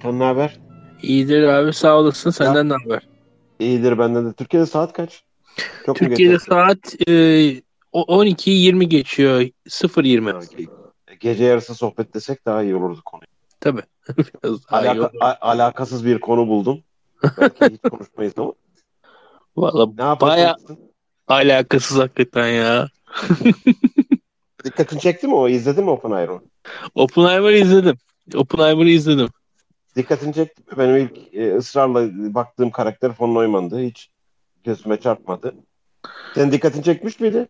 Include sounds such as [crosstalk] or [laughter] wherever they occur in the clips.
İlkan, ne haber? İyidir abi sağ olasın. Senden ne haber? İyidir benden de. Türkiye'de saat kaç? Çok Türkiye'de saat e, o- 12'yi 20 geçiyor. 0.20. Ha, ge- Gece yarısı sohbet desek daha iyi olurdu konuyu. Tabii. [laughs] Alaka- a- alakasız bir konu buldum. Belki hiç konuşmayız ama. Valla baya alakasız hakikaten ya. Dikkatini çekti mi o? İzledin mi Oppenheimer'ı? Oppenheimer'ı izledim. Oppenheimer'ı izledim. Dikkatini çekti? Benim ilk e, ısrarla baktığım karakter von Neumann'dı. Hiç gözüme çarpmadı. Senin dikkatini çekmiş miydi?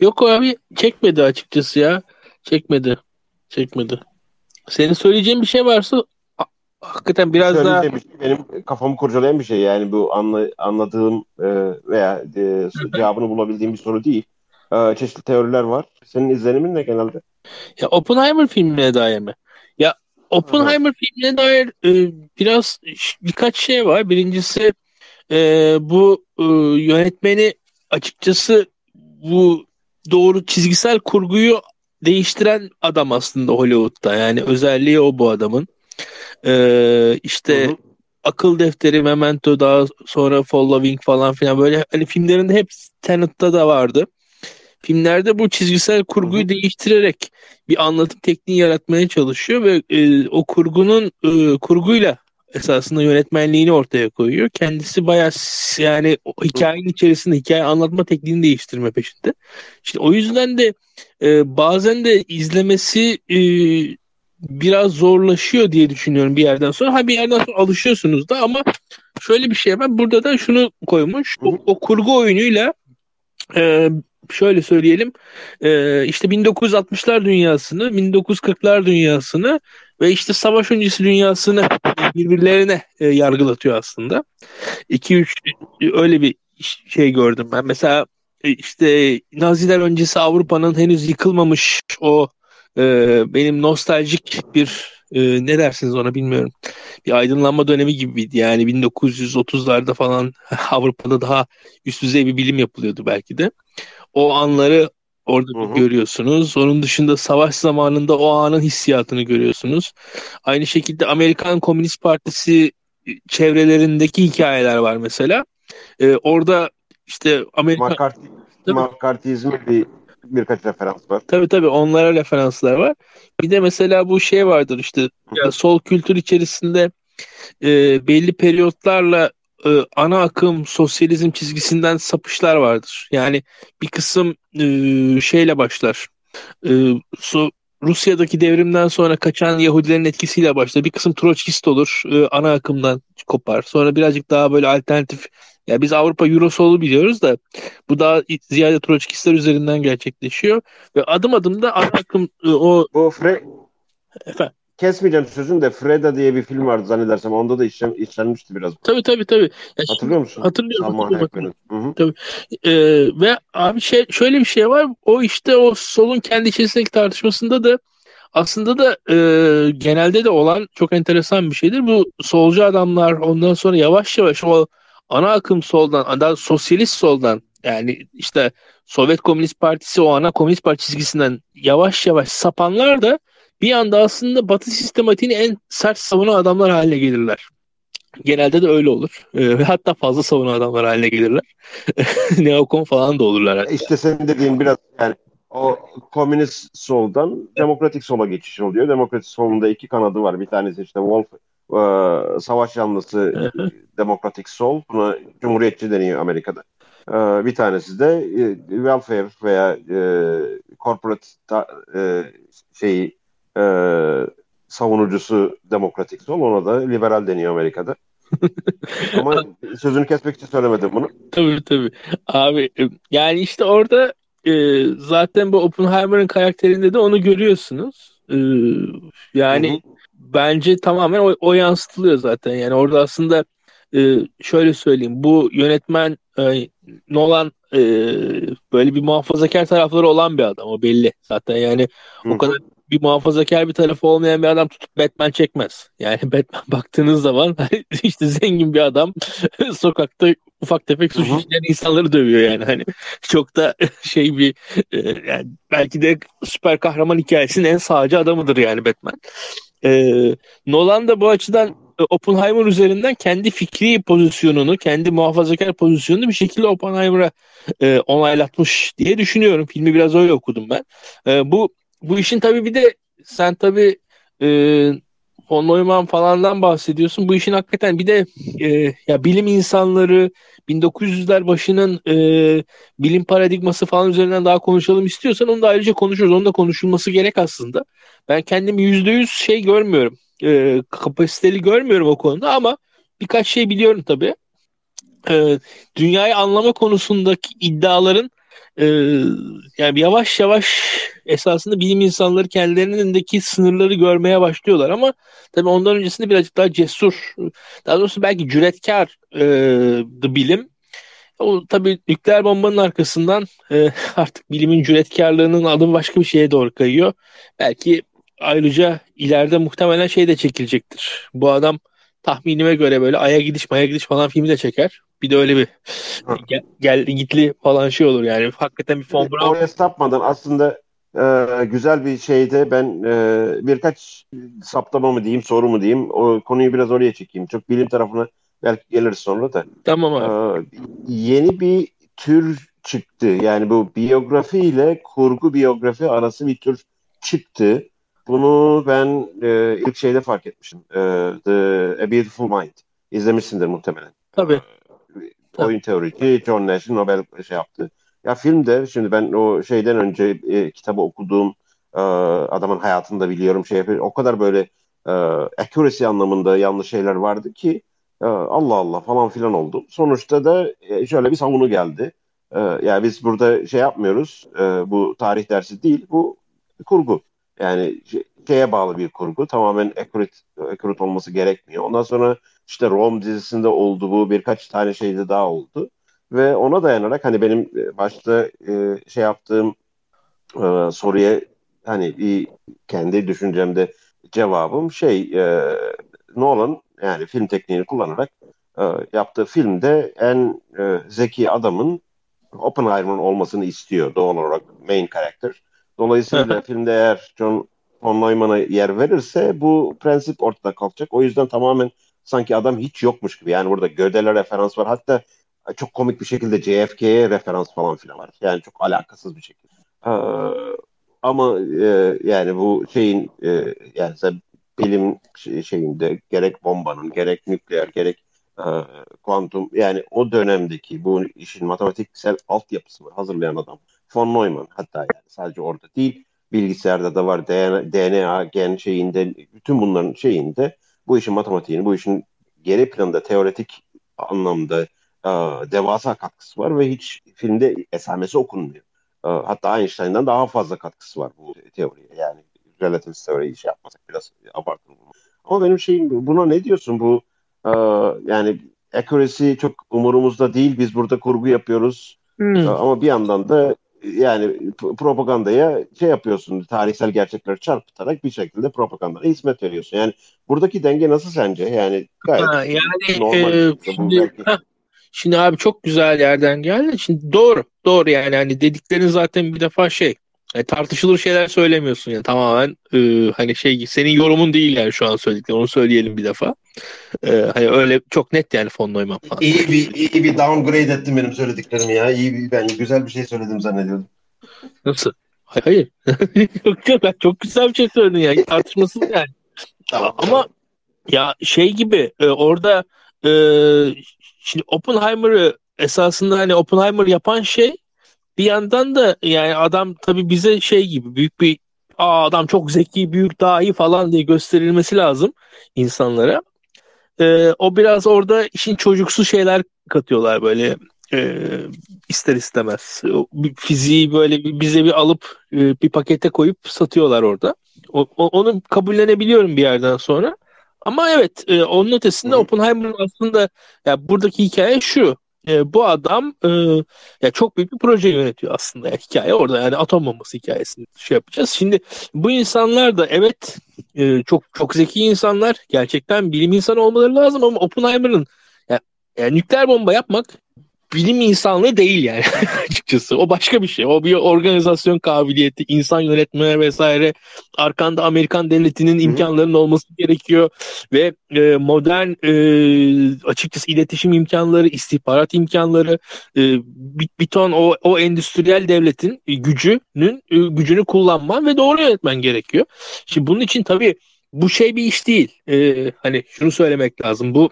Yok abi çekmedi açıkçası ya. Çekmedi. Çekmedi. Senin söyleyeceğin bir şey varsa ha- hakikaten biraz daha şey, benim kafamı kurcalayan bir şey. Yani bu anla, anladığım e, veya e, cevabını bulabildiğim bir soru değil. E, çeşitli teoriler var. Senin izlenimin ne genelde? Ya Oppenheimer filmine dair mi? Oppenheimer filmine dair e, biraz birkaç şey var. Birincisi e, bu e, yönetmeni açıkçası bu doğru çizgisel kurguyu değiştiren adam aslında Hollywood'da. Yani özelliği o bu adamın. E, işte Hı hı. Akıl Defteri, Memento daha sonra Following falan filan böyle hani filmlerinde hep Tenet'ta da vardı. Filmlerde bu çizgisel kurguyu Hı hı. değiştirerek bir anlatım tekniği yaratmaya çalışıyor ve e, o kurgunun e, kurguyla esasında yönetmenliğini ortaya koyuyor. Kendisi bayağı yani hikayenin içerisinde hikaye anlatma tekniğini değiştirme peşinde. İşte o yüzden de e, bazen de izlemesi e, biraz zorlaşıyor diye düşünüyorum bir yerden sonra. Ha bir yerden sonra alışıyorsunuz da ama şöyle bir şey var. Burada da şunu koymuş. O, o kurgu oyunuyla e, şöyle söyleyelim. e, işte 1960'lar dünyasını, 1940'lar dünyasını ve işte savaş öncesi dünyasını birbirlerine e, yargılatıyor aslında. 2-3 öyle bir şey gördüm ben. Mesela e, işte Naziler öncesi Avrupa'nın henüz yıkılmamış o e, benim nostaljik bir e, ne dersiniz ona bilmiyorum. Bir aydınlanma dönemi gibiydi. Yani 1930'larda falan [laughs] Avrupa'da daha üst düzey bir bilim yapılıyordu belki de. O anları orada Hı hı. görüyorsunuz. Onun dışında savaş zamanında o anın hissiyatını görüyorsunuz. Aynı şekilde Amerikan Komünist Partisi çevrelerindeki hikayeler var mesela. Ee, orada işte Amerika McCarthy. McCarthyizme bir birkaç referans var. tabii tabii onlara referanslar var. Bir de mesela bu şey vardır işte ya sol kültür içerisinde e, belli periyotlarla e, ana akım sosyalizm çizgisinden sapışlar vardır. Yani bir kısım e, şeyle başlar. E, so- Rusya'daki devrimden sonra kaçan Yahudilerin etkisiyle başlar. Bir kısım Troçkist olur. e, ana akımdan kopar. Sonra birazcık daha böyle alternatif. Ya biz Avrupa Eurosolu biliyoruz da bu daha ziyade Troçkistler üzerinden gerçekleşiyor. Ve adım adım da ana akım e, o Bu Fre efendim kesmeyeceğim sözün de Freda diye bir film vardı zannedersem. Onda da işlem, işlenmişti biraz. tabii tabii tabii. Ya Hatırlıyor musun? hatırlıyorum. Salman hatırlıyorum. Hı. Ee, ve abi şey şöyle bir şey var. O işte o solun kendi içerisindeki tartışmasında da aslında da e, genelde de olan çok enteresan bir şeydir. Bu solcu adamlar ondan sonra yavaş yavaş o ana akım soldan, daha sosyalist soldan yani işte Sovyet Komünist Partisi o ana Komünist Parti çizgisinden yavaş yavaş sapanlar da bir anda aslında Batı sistematiğini en sert savunan adamlar haline gelirler. Genelde de öyle olur. Ve hatta fazla savunan adamlar haline gelirler. [laughs] Neokon falan da olurlar. hatta. İşte senin dediğin biraz yani o komünist soldan demokratik sola geçiş oluyor. Demokratik solunda iki kanadı var. Bir tanesi işte Wolf e, savaş yanlısı [laughs] demokratik sol. Buna cumhuriyetçi deniyor Amerika'da. E, bir tanesi de e, welfare veya e, corporate ta- e, şeyi e, savunucusu demokratik sol. Ona da liberal deniyor Amerika'da. [laughs] Ama sözünü kesmek için söylemedim bunu. Tabii tabii. Abi e, yani işte orada e, zaten bu Oppenheimer'ın karakterinde de onu görüyorsunuz. E, yani Hı hı. bence tamamen o, o yansıtılıyor zaten. Yani orada aslında e, şöyle söyleyeyim. Bu yönetmen e, Nolan e, böyle bir muhafazakar tarafları olan bir adam. O belli. Zaten yani Hı o kadar bir muhafazakar bir tarafı olmayan bir adam tutup Batman çekmez. Yani [laughs] Batman baktığınız zaman [laughs] işte zengin bir adam [laughs] sokakta ufak tefek suç işleyen insanları dövüyor yani hani çok da şey bir e, yani belki de süper kahraman hikayesinin en sağcı adamıdır yani Batman. E, Nolan da bu açıdan e, Oppenheimer üzerinden kendi fikri pozisyonunu, kendi muhafazakar pozisyonunu bir şekilde Oppenheimer'a e, onaylatmış diye düşünüyorum. Filmi biraz öyle okudum ben. E, bu bu işin tabii bir de sen tabii e, von Neumann falandan bahsediyorsun. Bu işin hakikaten bir de e, ya bilim insanları 1900'ler başının e, bilim paradigması falan üzerinden daha konuşalım istiyorsan onu da ayrıca konuşuruz. Onun da konuşulması gerek aslında. Ben kendimi %100 şey görmüyorum. E, kapasiteli görmüyorum o konuda ama birkaç şey biliyorum tabii. E, dünyayı anlama konusundaki iddiaların e, yani yavaş yavaş esasında bilim insanları kendilerindeki sınırları görmeye başlıyorlar ama tabii ondan öncesinde birazcık daha cesur, daha doğrusu belki cüretkar e, bilim. O tabii nükleer bombanın arkasından e, [laughs] artık bilimin cüretkarlığının adı başka bir şeye doğru kayıyor. Belki ayrıca ileride muhtemelen şey de çekilecektir. Bu adam tahminime göre böyle Ay'a gidiş Maya gidiş falan filmi de çeker. Bir de öyle bir [laughs] gel, gel gitli falan şey olur yani. Hakikaten bir Von Braun. Oraya sapmadan aslında e, güzel bir şeyde ben e, birkaç saptama mı diyeyim soru mu diyeyim o konuyu biraz oraya çekeyim. Çok bilim tarafına belki geliriz sonra da. Tamam abi. E, yeni bir tür çıktı. Yani bu biyografi ile kurgu biyografi arası bir tür çıktı. Bunu ben e, ilk şeyde fark etmişim. E, The A Beautiful Mind. İzlemişsindir muhtemelen. Tabii. E, oyun teorici John Nash'in Nobel şey yaptı. Ya filmde şimdi ben o şeyden önce e, kitabı okuduğum e, adamın hayatını da biliyorum. Şey yapıyor. O kadar böyle e, accuracy anlamında yanlış şeyler vardı ki e, Allah Allah falan filan oldu. Sonuçta da e, şöyle bir savunu geldi. E, yani biz burada şey yapmıyoruz. E, bu tarih dersi değil. Bu kurgu. Yani şeye bağlı bir kurgu. Tamamen accurate, accurate olması gerekmiyor. Ondan sonra işte Rome dizisinde oldu bu. Birkaç tane şeyde daha oldu. Ve ona dayanarak hani benim e, başta e, şey yaptığım e, soruya hani bir kendi düşüncemde cevabım şey e, Nolan yani film tekniğini kullanarak e, yaptığı filmde en e, zeki adamın Oppenheimer'ın olmasını istiyor doğal olarak main karakter. Dolayısıyla filmde eğer John von Neumann'a yer verirse bu prensip ortada kalkacak. O yüzden tamamen sanki adam hiç yokmuş gibi. Yani burada Gödel'e referans var. Hatta çok komik bir şekilde JFK'ye referans falan filan var. Yani çok alakasız bir şekilde. Ee, ama e, yani bu şeyin e, yani bilim şeyinde gerek bombanın gerek nükleer gerek e, kuantum yani o dönemdeki bu işin matematiksel altyapısını hazırlayan adam von Neumann hatta yani sadece orada değil bilgisayarda da var DNA, gen şeyinde bütün bunların şeyinde bu işin matematiğini bu işin geri planda teoretik anlamda e, devasa katkısı var ve hiç filmde esamesi okunmuyor. E, hatta Einstein'dan daha fazla katkısı var bu teoriye. Yani relativist teoriyi şey yapmasak biraz abartılı. Ama benim şeyim buna ne diyorsun bu e, yani accuracy çok umurumuzda değil. Biz burada kurgu yapıyoruz. Hmm. E, ama bir yandan da yani propagandaya şey yapıyorsun tarihsel gerçekleri çarpıtarak bir şekilde propagandaya hizmet veriyorsun. Yani buradaki denge nasıl sence? Yani gayet ha, yani normal. E, şimdi, belki... Şimdi abi çok güzel yerden geldi. Şimdi doğru. Doğru yani hani dediklerin zaten bir defa şey yani tartışılır şeyler söylemiyorsun yani tamamen e, hani şey senin yorumun değil yani şu an söylediklerin onu söyleyelim bir defa. E, hani öyle çok net yani fon Neumann falan. İyi bir iyi bir downgrade ettim benim söylediklerimi ya. İyi bir ben güzel bir şey söyledim zannediyordum. Nasıl? Hayır. çok [laughs] çok çok güzel bir şey söyledin yani tartışmasız yani. Tamam. Ama ya şey gibi e, orada e, Şimdi Oppenheimer'ı esasında hani Oppenheimer yapan şey bir yandan da yani adam tabii bize şey gibi büyük bir Aa, adam çok zeki, büyük, dahi falan diye gösterilmesi lazım insanlara. Ee, o biraz orada işin çocuksu şeyler katıyorlar böyle e, ister istemez. O, fiziği böyle bize bir alıp e, bir pakete koyup satıyorlar orada. O, onu kabullenebiliyorum bir yerden sonra. Ama evet e, onun ötesinde. Oppenheimer'ın aslında ya buradaki hikaye şu. E, bu adam e, ya çok büyük bir proje yönetiyor aslında. Yani hikaye orada yani atom bombası hikayesini şey yapacağız. Şimdi bu insanlar da evet e, çok çok zeki insanlar. Gerçekten bilim insanı olmaları lazım ama Oppenheimer'ın ya Yani nükleer bomba yapmak bilim insanlığı değil yani [laughs] açıkçası. O başka bir şey. O bir organizasyon kabiliyeti, insan yönetme vesaire. Arkanda Amerikan devletinin imkanlarının olması gerekiyor ve e, modern e, açıkçası iletişim imkanları, istihbarat imkanları, e, bir, bir ton o, o endüstriyel devletin gücünün e, gücünü kullanman ve doğru yönetmen gerekiyor. Şimdi bunun için tabii bu şey bir iş değil. E, hani şunu söylemek lazım. Bu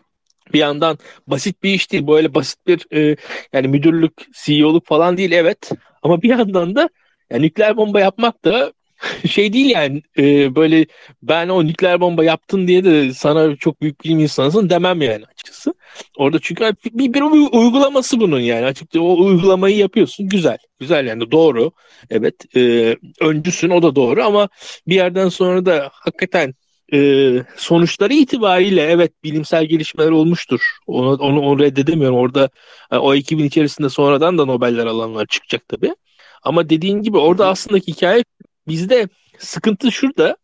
bir yandan basit bir iş değil. Böyle basit bir e, yani müdürlük, CEO'luk falan değil evet. Ama bir yandan da yani nükleer bomba yapmak da [laughs] şey değil yani e, böyle ben o nükleer bomba yaptın diye de sana çok büyük bilim insanısın demem yani açıkçası. Orada çünkü bir, bir uygulaması bunun yani açıkçası o uygulamayı yapıyorsun güzel. Güzel yani doğru. Evet e, öncüsün o da doğru ama bir yerden sonra da hakikaten e, sonuçları itibariyle evet bilimsel gelişmeler olmuştur. Onu, onu, onu reddedemiyorum. Orada e, o ekibin içerisinde sonradan da Nobeller alanlar çıkacak tabii. Ama dediğin gibi orada aslında hikaye bizde sıkıntı şurada.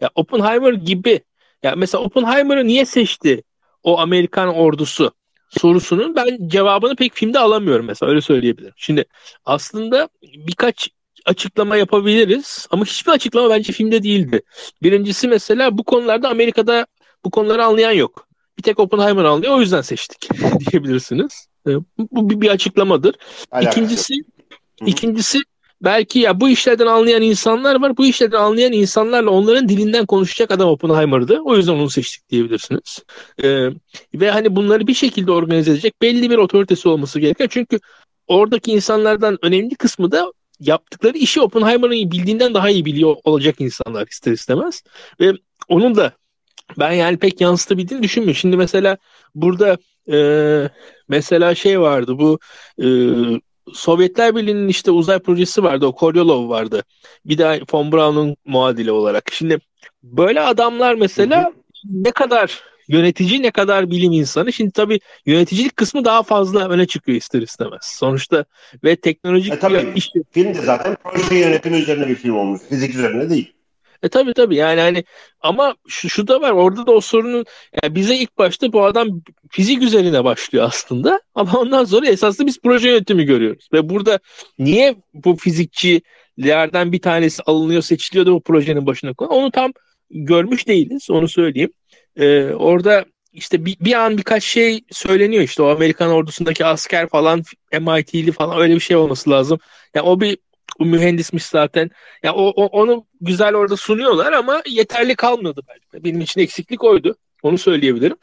Ya Oppenheimer gibi ya mesela Oppenheimer'ı niye seçti o Amerikan ordusu sorusunun ben cevabını pek filmde alamıyorum mesela öyle söyleyebilirim. Şimdi aslında birkaç açıklama yapabiliriz ama hiçbir açıklama bence filmde değildi. Birincisi mesela bu konularda Amerika'da bu konuları anlayan yok. Bir tek Oppenheimer anlıyor o yüzden seçtik [laughs] diyebilirsiniz. Ee, bu bir, bir açıklamadır. Alakası. İkincisi Hı-hı. ikincisi belki ya bu işlerden anlayan insanlar var. Bu işlerden anlayan insanlarla onların dilinden konuşacak adam Oppenheimer'dı. O yüzden onu seçtik diyebilirsiniz. Ee, ve hani bunları bir şekilde organize edecek belli bir otoritesi olması gerekiyor. Çünkü oradaki insanlardan önemli kısmı da yaptıkları işi Oppenheimer'ın bildiğinden daha iyi biliyor olacak insanlar ister istemez. Ve onun da ben yani pek yansıtabildiğini düşünmüyorum. Şimdi mesela burada e, mesela şey vardı bu e, Sovyetler Birliği'nin işte uzay projesi vardı. O Koryolov vardı. Bir de von Braun'un muadili olarak. Şimdi böyle adamlar mesela hı hı. ne kadar yönetici ne kadar bilim insanı. Şimdi tabii yöneticilik kısmı daha fazla öne çıkıyor ister istemez. Sonuçta ve teknolojik e, tabii, bir iş. Film de zaten proje yönetimi üzerine bir film olmuş. Fizik üzerine değil. E tabii tabii yani hani ama şu, şu da var orada da o sorunun yani bize ilk başta bu adam fizik üzerine başlıyor aslında [laughs] ama ondan sonra esaslı biz proje yönetimi görüyoruz ve burada niye bu fizikçilerden bir tanesi alınıyor seçiliyor da bu projenin başına konuyor onu tam görmüş değiliz onu söyleyeyim. Ee, orada işte bir, bir an birkaç şey söyleniyor işte o Amerikan ordusundaki asker falan MIT'li falan öyle bir şey olması lazım. Ya yani o bir o mühendismiş zaten. Ya yani o, o onu güzel orada sunuyorlar ama yeterli kalmadı belki. Benim için eksiklik oydu. Onu söyleyebilirim.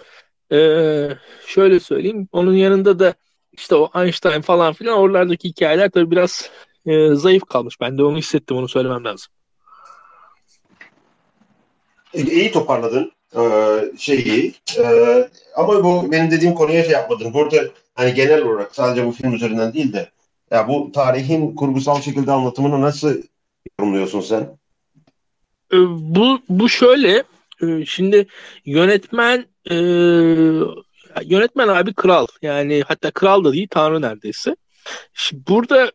Ee, şöyle söyleyeyim. Onun yanında da işte o Einstein falan filan oralardaki hikayeler tabii biraz e, zayıf kalmış. Ben de onu hissettim. Onu söylemem lazım. İyi toparladın e, şeyi. E, ama bu benim dediğim konuya şey yapmadın. Burada hani genel olarak sadece bu film üzerinden değil de ya bu tarihin kurgusal şekilde anlatımını nasıl yorumluyorsun sen? E, bu bu şöyle şimdi yönetmen yönetmen abi kral yani hatta kral da değil tanrı neredeyse. Şimdi burada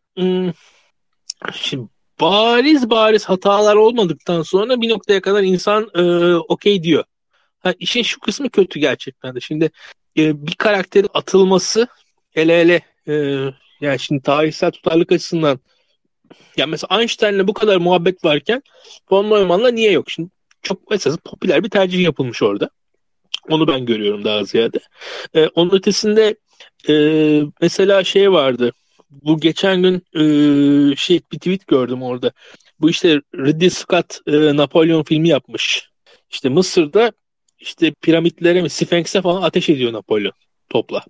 şimdi bariz bariz hatalar olmadıktan sonra bir noktaya kadar insan e, okey diyor. Ha, işin şu kısmı kötü gerçekten de. Şimdi e, bir karakterin atılması hele hele e, yani şimdi tarihsel tutarlık açısından ya mesela Einstein'le bu kadar muhabbet varken von Neumann'la niye yok? Şimdi çok mesela popüler bir tercih yapılmış orada. Onu ben görüyorum daha ziyade. E, onun ötesinde e, mesela şey vardı. Bu geçen gün e, şey bir tweet gördüm orada. Bu işte Ridley Scott e, Napolyon filmi yapmış. İşte Mısır'da işte piramitlere mi Sphinx'e falan ateş ediyor Napolyon topla.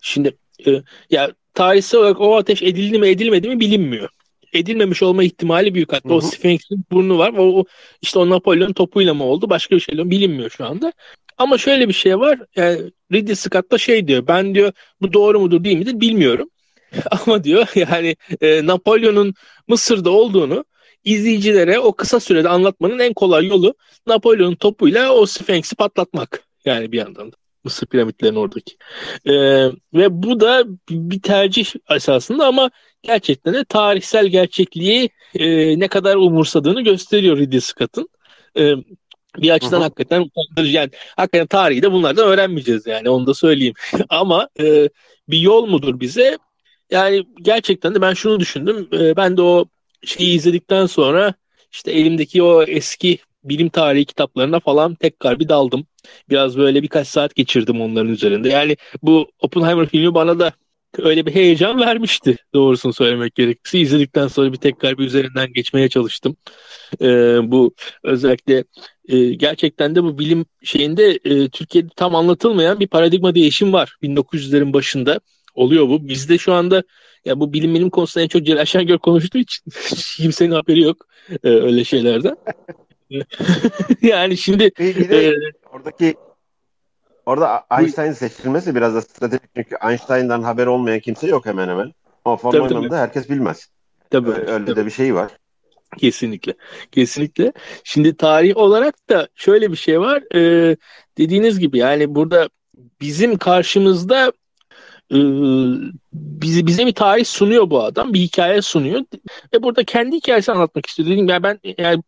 Şimdi e, ya tarihsel olarak o ateş edildi mi edilmedi mi bilinmiyor. Edilmemiş olma ihtimali büyük. Hatta hı hı. o Sphinx'in burnu var. O, işte o Napolyon topuyla mı oldu başka bir şeyle bilinmiyor şu anda. Ama şöyle bir şey var. Yani Ridley Scott da şey diyor. Ben diyor bu doğru mudur değil midir bilmiyorum. [laughs] Ama diyor yani e, Napolyon'un Mısır'da olduğunu izleyicilere o kısa sürede anlatmanın en kolay yolu Napolyon'un topuyla o Sphinx'i patlatmak. Yani bir yandan da. Mısır piramitlerinin oradaki. Ee, ve bu da bir tercih esasında ama gerçekten de tarihsel gerçekliği e, ne kadar umursadığını gösteriyor Ridley Scott'ın. Ee, Bir açıdan Hı-hı. hakikaten utandırıcı. Yani hakikaten tarihi de bunlardan öğrenmeyeceğiz yani onu da söyleyeyim. [laughs] Ama e, bir yol mudur bize? Yani gerçekten de ben şunu düşündüm. E, ben de o şeyi izledikten sonra işte elimdeki o eski bilim tarihi kitaplarına falan tekrar bir daldım. Biraz böyle birkaç saat geçirdim onların üzerinde. Yani bu Oppenheimer filmi bana da öyle bir heyecan vermişti doğrusunu söylemek gerekirse. İzledikten sonra bir tekrar bir üzerinden geçmeye çalıştım. Ee, bu özellikle e, gerçekten de bu bilim şeyinde e, Türkiye'de tam anlatılmayan bir paradigma değişim var 1900'lerin başında. Oluyor bu. Bizde şu anda ya bu bilim bilim konusunda en çok Celal Şengör konuştuğu için [laughs] kimsenin haberi yok e, öyle şeylerden. [laughs] yani şimdi e, oradaki orada Einstein seçilmesi biraz da stratejik çünkü Einstein'dan haber olmayan kimse yok hemen hemen. Ama Von herkes bilmez. Tabii, öyle tabii. de bir şey var. Kesinlikle. Kesinlikle. Şimdi tarih olarak da şöyle bir şey var. Ee, dediğiniz gibi yani burada bizim karşımızda e, bize, bize bir tarih sunuyor bu adam. Bir hikaye sunuyor. Ve burada kendi hikayesini anlatmak istiyor. Dedim ya ben yani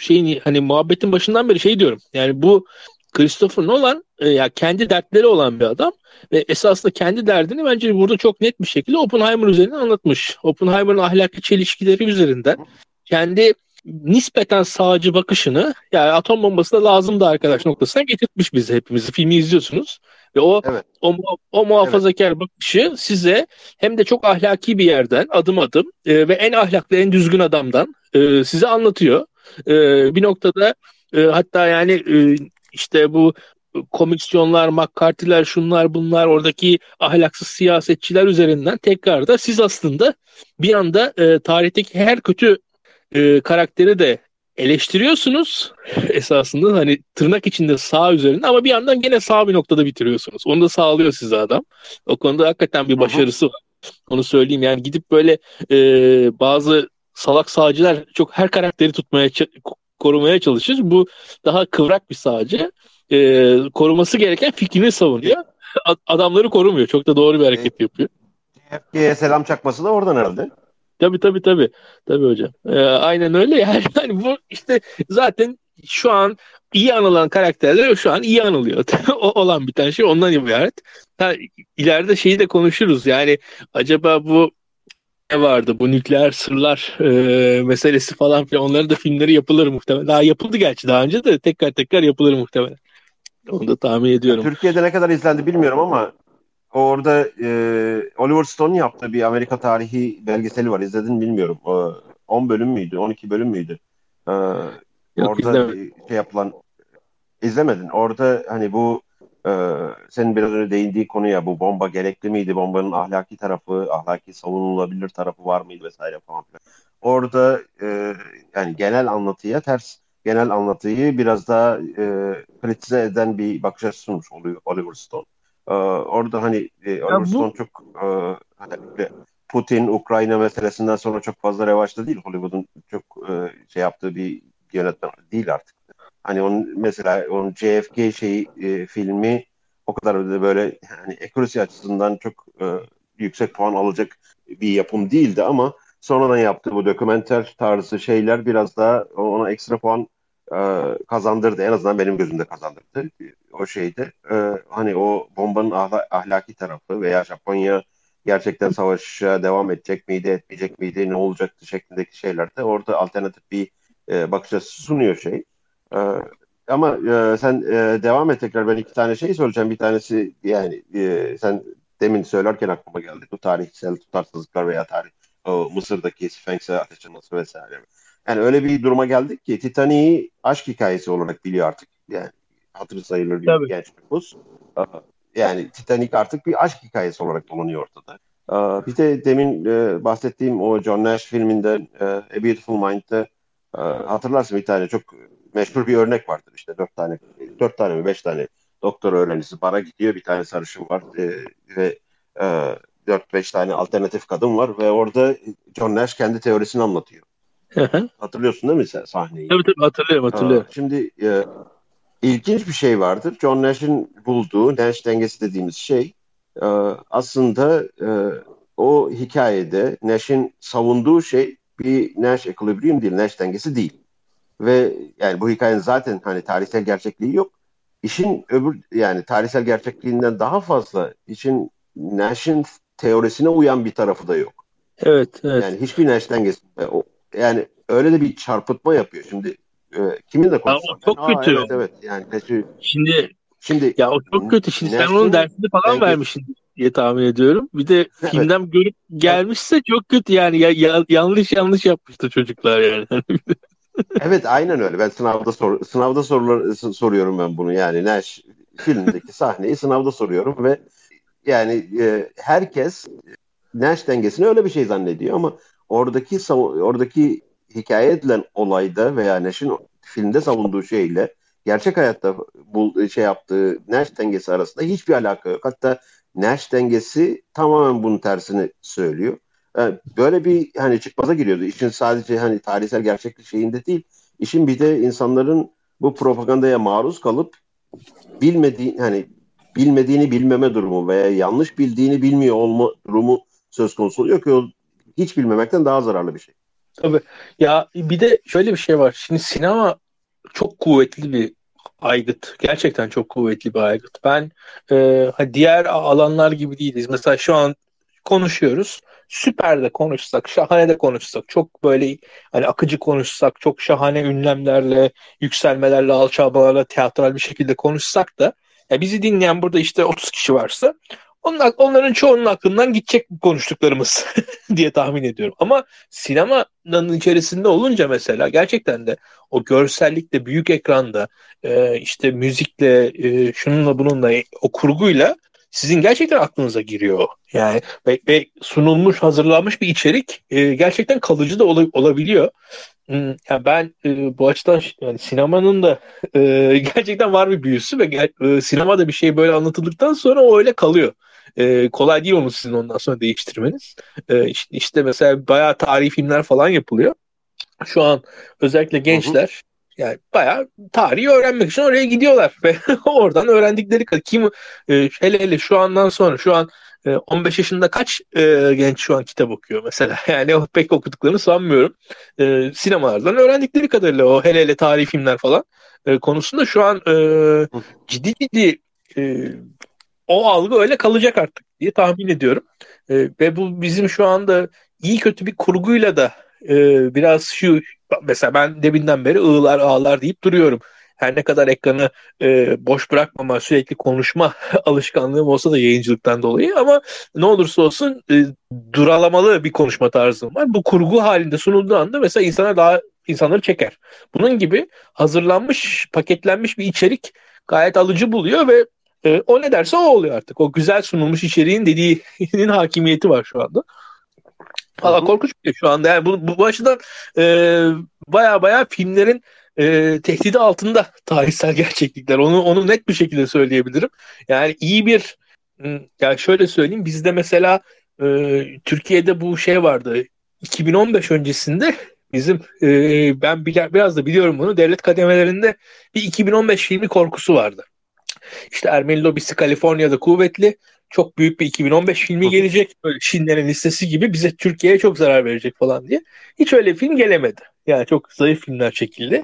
şeyin hani muhabbetin başından beri şey diyorum. Yani bu Christopher Nolan e, ya kendi dertleri olan bir adam ve esasında kendi derdini bence burada çok net bir şekilde Oppenheimer üzerinden anlatmış. Oppenheimer'ın ahlaki çelişkileri üzerinden kendi nispeten sağcı bakışını yani atom bombası da lazım da arkadaş noktasına getirtmiş bizi hepimizi. Filmi izliyorsunuz ve o evet. o, o muhafazakar evet. bakışı size hem de çok ahlaki bir yerden adım adım e, ve en ahlaklı en düzgün adamdan e, size anlatıyor. E, bir noktada e, hatta yani e, işte bu komisyonlar, McCarthy'ler, şunlar bunlar oradaki ahlaksız siyasetçiler üzerinden tekrar da siz aslında bir anda e, tarihteki her kötü e, karakteri de eleştiriyorsunuz esasında hani tırnak içinde sağ üzerinde ama bir yandan gene sağ bir noktada bitiriyorsunuz. Onu da sağlıyor size adam. O konuda hakikaten bir başarısı var. Onu söyleyeyim yani gidip böyle e, bazı salak sağcılar çok her karakteri tutmaya korumaya çalışır. Bu daha kıvrak bir sağcı. E, koruması gereken fikrini savunuyor. Adamları korumuyor. Çok da doğru bir hareket yapıyor. CFG'ye selam çakması da oradan herhalde. Tabii tabii tabii. Tabii hocam. Ee, aynen öyle [laughs] yani. yani bu işte zaten şu an iyi anılan karakterler şu an iyi anılıyor. [laughs] o olan bir tane şey ondan ibaret. Ha, ileride şeyi de konuşuruz. Yani acaba bu ne vardı bu nükleer sırlar e, meselesi falan filan onların da filmleri yapılır muhtemelen. Daha yapıldı gerçi daha önce de tekrar tekrar yapılır muhtemelen. Onu da tahmin ediyorum. Türkiye'de ne kadar izlendi bilmiyorum ama orada e, Oliver Stone'un yaptığı bir Amerika tarihi belgeseli var. İzledin bilmiyorum. E, 10 bölüm müydü? 12 bölüm müydü? E, Yok, orada izlemedim. şey yapılan izlemedin. Orada hani bu e, senin biraz önce değindiği konuya bu bomba gerekli miydi? Bombanın ahlaki tarafı, ahlaki savunulabilir tarafı var mıydı vesaire falan filan. Orada e, yani genel anlatıya ters genel anlatıyı biraz daha e, kritize eden bir bakış açısı sunmuş oluyor Oliver Stone. Ee, orada hani e, Oliver bu... Çok e, hani Putin, Ukrayna meselesinden sonra çok fazla revaçta değil. Hollywood'un çok e, şey yaptığı bir yönetmen değil artık. Hani onun mesela onun JFK şey e, filmi o kadar da böyle hani ekolojisi açısından çok e, yüksek puan alacak bir yapım değildi ama sonradan yaptığı bu dokumenter tarzı şeyler biraz daha ona ekstra puan e, kazandırdı. En azından benim gözümde kazandırdı o şeyde. E, hani o bombanın ahla, ahlaki tarafı veya Japonya gerçekten savaşa devam edecek miydi, etmeyecek miydi, ne olacaktı şeklindeki şeyler de orada alternatif bir e, bakış açısı sunuyor şey. E, ama e, sen e, devam et tekrar ben iki tane şey söyleyeceğim. Bir tanesi yani e, sen demin söylerken aklıma geldi. Bu tarihsel tutarsızlıklar veya tarih o Mısır'daki Sphinx'e ateş açılması vesaire. Yani öyle bir duruma geldik ki Titanic'i aşk hikayesi olarak biliyor artık. Yani hatırı sayılır bir Tabii. genç nüfus. Yani Titanic artık bir aşk hikayesi olarak dolanıyor ortada. Bir de demin e, bahsettiğim o John Nash filminden e, A Beautiful Mind'de e, hatırlarsın bir tane çok meşhur bir örnek vardır işte dört tane dört tane mi beş tane doktor öğrencisi bara gidiyor bir tane sarışın var ve dört beş tane alternatif kadın var ve orada John Nash kendi teorisini anlatıyor. Hatırlıyorsun değil mi sen sahneyi? Tabii tabii hatırlıyorum hatırlıyorum. Şimdi e, ilginç bir şey vardır. John Nash'in bulduğu Nash dengesi dediğimiz şey e, aslında e, o hikayede Nash'in savunduğu şey bir Nash equilibrium değil, Nash dengesi değil. ve yani bu hikayenin zaten hani tarihsel gerçekliği yok. İşin öbür yani tarihsel gerçekliğinden daha fazla işin Nash'in teorisine uyan bir tarafı da yok. Evet, evet. Yani hiçbir Nash dengesi yani öyle de bir çarpıtma yapıyor. Şimdi e, kimin de konuşsak. Çok Aa, kötü. Evet, evet. Yani Şimdi Şimdi ya o çok kötü. Şimdi sen onun dersini falan dengesi... vermişsin diye tahmin ediyorum. Bir de evet. filmden görüp gelmişse çok kötü yani ya, ya, yanlış yanlış yapmıştı çocuklar yani. [laughs] evet aynen öyle. Ben sınavda sor, sınavda sorular soruyorum ben bunu yani Nash filmdeki sahneyi sınavda soruyorum ve yani e, herkes Nash dengesini öyle bir şey zannediyor ama oradaki oradaki hikaye edilen olayda veya Nash'in filmde savunduğu şeyle gerçek hayatta bu şey yaptığı Nash dengesi arasında hiçbir alaka yok. Hatta Nash dengesi tamamen bunun tersini söylüyor. Yani böyle bir hani çıkmaza giriyordu. İşin sadece hani tarihsel gerçeklik şeyinde değil. İşin bir de insanların bu propagandaya maruz kalıp bilmediği hani bilmediğini bilmeme durumu veya yanlış bildiğini bilmiyor olma durumu söz konusu oluyor ki o hiç bilmemekten daha zararlı bir şey. Tabii. Ya bir de şöyle bir şey var. Şimdi sinema çok kuvvetli bir aygıt. Gerçekten çok kuvvetli bir aygıt. Ben e, diğer alanlar gibi değiliz. Mesela şu an konuşuyoruz. Süper de konuşsak, şahane de konuşsak, çok böyle hani akıcı konuşsak, çok şahane ünlemlerle, yükselmelerle, alçalmalarla teatral bir şekilde konuşsak da ya bizi dinleyen burada işte 30 kişi varsa onlar, onların çoğunun aklından gidecek konuştuklarımız [laughs] diye tahmin ediyorum. Ama sinemanın içerisinde olunca mesela gerçekten de o görsellikle, büyük ekranda, e, işte müzikle, e, şununla bununla, o kurguyla sizin gerçekten aklınıza giriyor. Yani ve, ve sunulmuş, hazırlanmış bir içerik e, gerçekten kalıcı da ol, olabiliyor. Hmm, ya ben e, bu açıdan yani sinemanın da e, [laughs] gerçekten var bir büyüsü ve e, sinemada bir şey böyle anlatıldıktan sonra o öyle kalıyor. E, kolay değil onu sizin ondan sonra değiştirmeniz. E, işte, işte mesela bayağı tarihi filmler falan yapılıyor. Şu an özellikle gençler yani bayağı tarihi öğrenmek için oraya gidiyorlar [laughs] ve oradan öğrendikleri kadar kim e, hele hele şu andan sonra şu an 15 yaşında kaç e, genç şu an kitap okuyor mesela? [laughs] Yani pek okuduklarını sanmıyorum. E, sinemalardan öğrendikleri kadarıyla o hele hele tarihi filmler falan e, konusunda şu an e, ciddi ciddi e, o algı öyle kalacak artık diye tahmin ediyorum. E, ve bu bizim şu anda iyi kötü bir kurguyla da e, biraz şu mesela ben debinden beri ığlar ağlar deyip duruyorum. Her ne kadar ekranı e, boş bırakmama, sürekli konuşma [laughs] alışkanlığım olsa da yayıncılıktan dolayı ama ne olursa olsun e, duralamalı bir konuşma tarzım var. Bu kurgu halinde sunulduğu anda mesela insana daha insanları çeker. Bunun gibi hazırlanmış, paketlenmiş bir içerik gayet alıcı buluyor ve e, o ne derse o oluyor artık. O güzel sunulmuş içeriğin dediğinin [laughs] hakimiyeti var şu anda. Valla korkunç bir şey şu anda. Yani bu, bu, açıdan e, baya baya filmlerin e, tehdidi altında [laughs] tarihsel gerçeklikler. Onu onu net bir şekilde söyleyebilirim. Yani iyi bir yani şöyle söyleyeyim bizde mesela e, Türkiye'de bu şey vardı. 2015 öncesinde bizim e, ben biraz da biliyorum bunu devlet kademelerinde bir 2015 filmi korkusu vardı. İşte Ermeni lobisi Kaliforniya'da kuvvetli. Çok büyük bir 2015 filmi gelecek. Böyle Şinlerin listesi gibi bize Türkiye'ye çok zarar verecek falan diye. Hiç öyle film gelemedi. Yani çok zayıf filmler çekildi.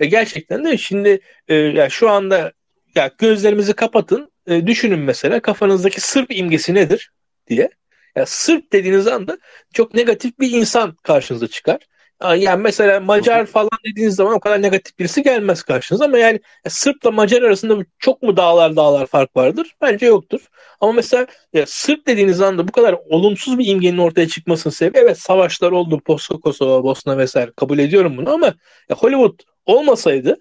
Ee, gerçekten de şimdi e, yani şu anda ya gözlerimizi kapatın. E, düşünün mesela kafanızdaki Sırp imgesi nedir diye. Yani Sırp dediğiniz anda çok negatif bir insan karşınıza çıkar. Yani mesela Macar falan dediğiniz zaman o kadar negatif birisi gelmez karşınıza ama yani Sırp'la Macar arasında çok mu dağlar dağlar fark vardır? Bence yoktur. Ama mesela ya Sırp dediğiniz anda bu kadar olumsuz bir imgenin ortaya çıkmasının sebebi evet savaşlar oldu. Posko, Kosova, Bosna vesaire kabul ediyorum bunu ama ya Hollywood olmasaydı e,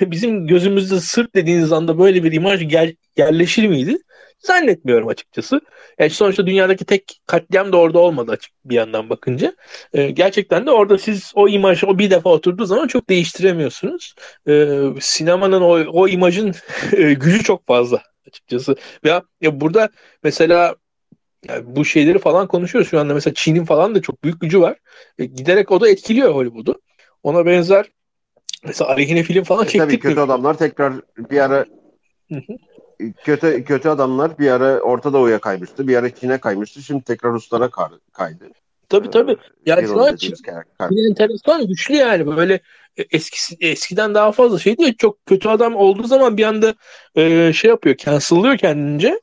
bizim gözümüzde Sırp dediğiniz anda böyle bir imaj gel, yerleşir miydi? Zannetmiyorum açıkçası. Yani sonuçta dünyadaki tek katliam da orada olmadı açık bir yandan bakınca. Ee, gerçekten de orada siz o imajı o bir defa oturduğu zaman çok değiştiremiyorsunuz. Ee, sinemanın o, o imajın [laughs] e, gücü çok fazla açıkçası. Veya ya burada mesela yani bu şeyleri falan konuşuyoruz şu anda. Mesela Çin'in falan da çok büyük gücü var. E, giderek o da etkiliyor Hollywood'u. Ona benzer mesela aleyhine film falan e, çektik. Tabii kötü mi? adamlar tekrar bir ara kötü kötü adamlar bir ara Orta Doğu'ya kaymıştı. Bir ara Çin'e kaymıştı. Şimdi tekrar Ruslara kaydı. Tabii tabii. Yani şu an Çin enteresan güçlü yani böyle eskisi, eskiden daha fazla şey diyor. Çok kötü adam olduğu zaman bir anda e, şey yapıyor. Cancel'lıyor kendince.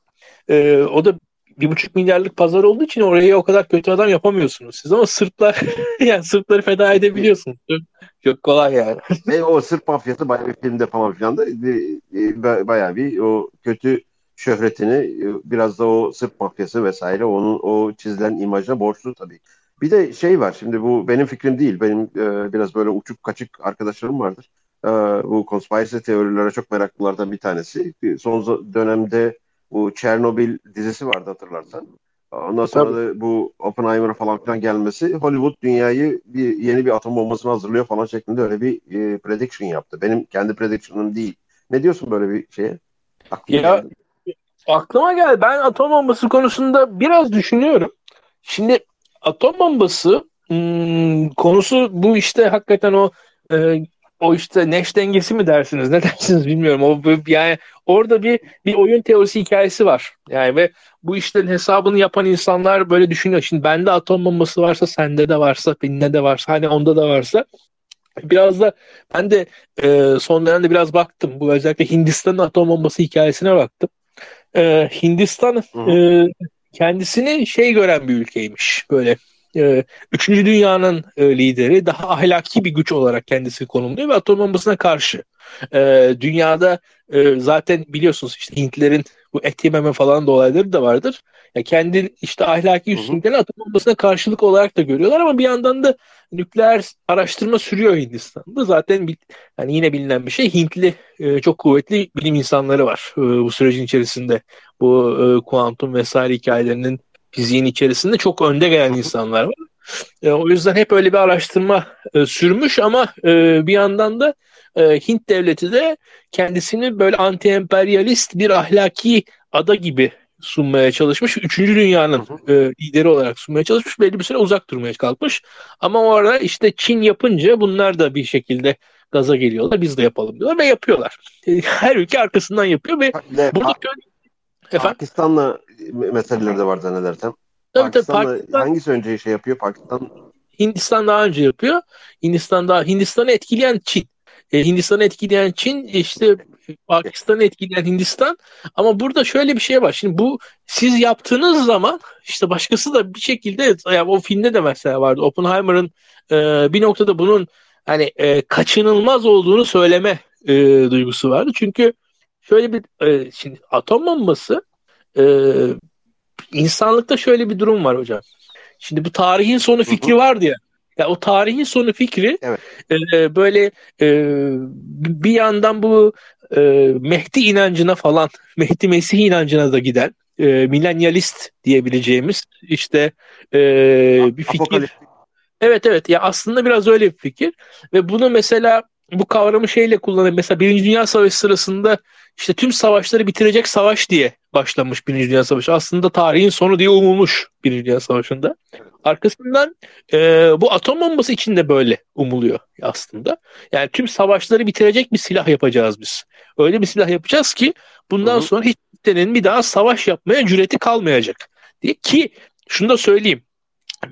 E, o da bir buçuk milyarlık pazar olduğu için oraya o kadar kötü adam yapamıyorsunuz siz ama Sırplar [laughs] yani Sırpları feda edebiliyorsunuz. Çok, kolay yani. [laughs] Ve o Sırp mafyası bayağı bir filmde falan filan da e, bayağı bir o kötü şöhretini e, biraz da o Sırp mafyası vesaire onun o çizilen imajına borçlu tabii. Bir de şey var şimdi bu benim fikrim değil. Benim e, biraz böyle uçuk kaçık arkadaşlarım vardır. E, bu conspiracy teorilere çok meraklılardan bir tanesi. Son dönemde bu Chernobyl dizisi vardı hatırlarsan. Ondan sonra Tabii. da bu Oppenheimer falan filan gelmesi Hollywood dünyayı bir yeni bir atom bombasını hazırlıyor falan şeklinde öyle bir e, prediction yaptı. Benim kendi prediction'ım değil. Ne diyorsun böyle bir şeye? Aklıma ya geldi. aklıma geldi. Ben atom bombası konusunda biraz düşünüyorum. Şimdi atom bombası hmm, konusu bu işte hakikaten o e, o işte Nash dengesi mi dersiniz ne [laughs] dersiniz bilmiyorum. O yani orada bir bir oyun teorisi hikayesi var. Yani ve bu işlerin hesabını yapan insanlar böyle düşünüyor. Şimdi bende atom bombası varsa sende de varsa benimde de varsa hani onda da varsa Biraz da ben de e, son dönemde biraz baktım. Bu özellikle Hindistan'ın atom bombası hikayesine baktım. E, Hindistan e, kendisini şey gören bir ülkeymiş. Böyle e, Üçüncü Dünya'nın e, lideri daha ahlaki bir güç olarak kendisi konumluyor ve atom bombasına karşı. E, dünyada e, zaten biliyorsunuz işte Hintlerin bu et yememe falan da olayları da vardır. Ya kendi işte ahlaki üstünlüklerini atom bombasına karşılık olarak da görüyorlar ama bir yandan da nükleer araştırma sürüyor Hindistan'da. Zaten yani yine bilinen bir şey Hintli e, çok kuvvetli bilim insanları var e, bu sürecin içerisinde. Bu e, kuantum vesaire hikayelerinin fiziğin içerisinde çok önde gelen insanlar var. E, o yüzden hep öyle bir araştırma e, sürmüş ama e, bir yandan da e, Hint devleti de kendisini böyle anti-emperyalist bir ahlaki ada gibi sunmaya çalışmış. Üçüncü dünyanın e, lideri olarak sunmaya çalışmış. Belli bir süre uzak durmaya kalkmış. Ama o ara işte Çin yapınca bunlar da bir şekilde gaza geliyorlar. Biz de yapalım diyorlar ve yapıyorlar. Her ülke arkasından yapıyor ve burada? Pakistan'la meseleleri de var zannedersem. Tabii, Pakistan'la tabii, Pakistan, hangisi önce şey yapıyor? Pakistan Hindistan daha önce yapıyor. Hindistan daha Hindistan'ı etkileyen Çin. E, Hindistan'ı etkileyen Çin işte Pakistan'ı etkileyen Hindistan. Ama burada şöyle bir şey var. Şimdi bu siz yaptığınız zaman işte başkası da bir şekilde yani o filmde de mesela vardı. Oppenheimer'ın e, bir noktada bunun hani e, kaçınılmaz olduğunu söyleme e, duygusu vardı. Çünkü şöyle bir e, şimdi atom bombası e, insanlıkta şöyle bir durum var hocam. Şimdi bu tarihin sonu fikri vardı ya. Ya o tarihin sonu fikri evet. e, böyle e, bir yandan bu e, Mehdi inancına falan, [laughs] Mehdi Mesih inancına da giden e, milenyalist diyebileceğimiz işte e, bir fikir. Evet evet ya aslında biraz öyle bir fikir ve bunu mesela bu kavramı şeyle kullanıyor. Mesela Birinci Dünya Savaşı sırasında işte tüm savaşları bitirecek savaş diye başlamış Birinci Dünya Savaşı. Aslında tarihin sonu diye umulmuş Birinci Dünya Savaşı'nda. Arkasından e, bu atom bombası için de böyle umuluyor aslında. Yani tüm savaşları bitirecek bir silah yapacağız biz. Öyle bir silah yapacağız ki bundan Hı-hı. sonra hiç kimsenin bir daha savaş yapmaya cüreti kalmayacak. Diye ki şunu da söyleyeyim.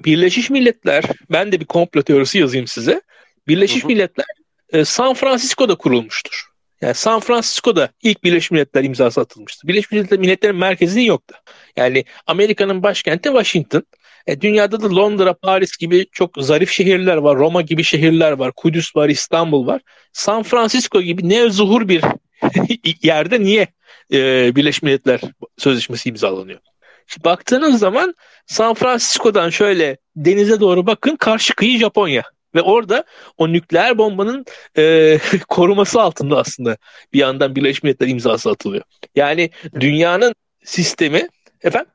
Birleşmiş Milletler, ben de bir komplo teorisi yazayım size. Birleşmiş Hı-hı. Milletler e, San Francisco'da kurulmuştur. Yani San Francisco'da ilk Birleşmiş Milletler imzası atılmıştı. Birleşmiş Milletler'in merkezi yoktu. Yani Amerika'nın başkenti Washington. E, dünyada da Londra, Paris gibi çok zarif şehirler var. Roma gibi şehirler var. Kudüs var, İstanbul var. San Francisco gibi ne zuhur bir [laughs] yerde niye e, Birleşmiş Milletler Sözleşmesi imzalanıyor? Şimdi baktığınız zaman San Francisco'dan şöyle denize doğru bakın karşı kıyı Japonya. Ve orada o nükleer bombanın e, [laughs] koruması altında aslında bir yandan Birleşmiş Milletler imzası atılıyor. Yani dünyanın sistemi efendim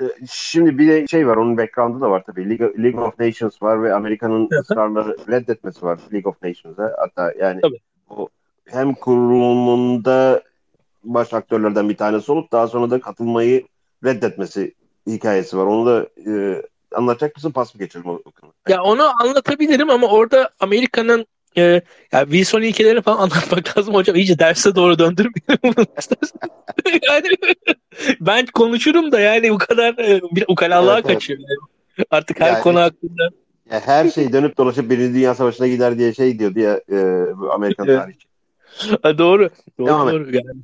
e, Şimdi bir de şey var, onun background'ı da var tabii. League, League of Nations var ve Amerika'nın ısrarları reddetmesi var League of Nations'a. Hatta yani tabii. o hem kurulumunda baş aktörlerden bir tanesi olup daha sonra da katılmayı reddetmesi hikayesi var. Onu da e, anlatacak mısın? Pas mı geçelim o, o Ya onu anlatabilirim ama orada Amerika'nın e, ya Wilson ilkelerini falan [laughs] anlatmak lazım hocam. İyice derse doğru döndürmeyelim. [laughs] yani ben konuşurum da yani bu kadar e, bir ukalalığa evet, kaçıyor. Evet. Artık her yani, konu hakkında. Ya her şey dönüp dolaşıp Birinci Dünya Savaşı'na gider diye şey diyor diye e, Amerikan Evet. tarihçi. Ha, doğru. Doğru, Devam doğru. Yani.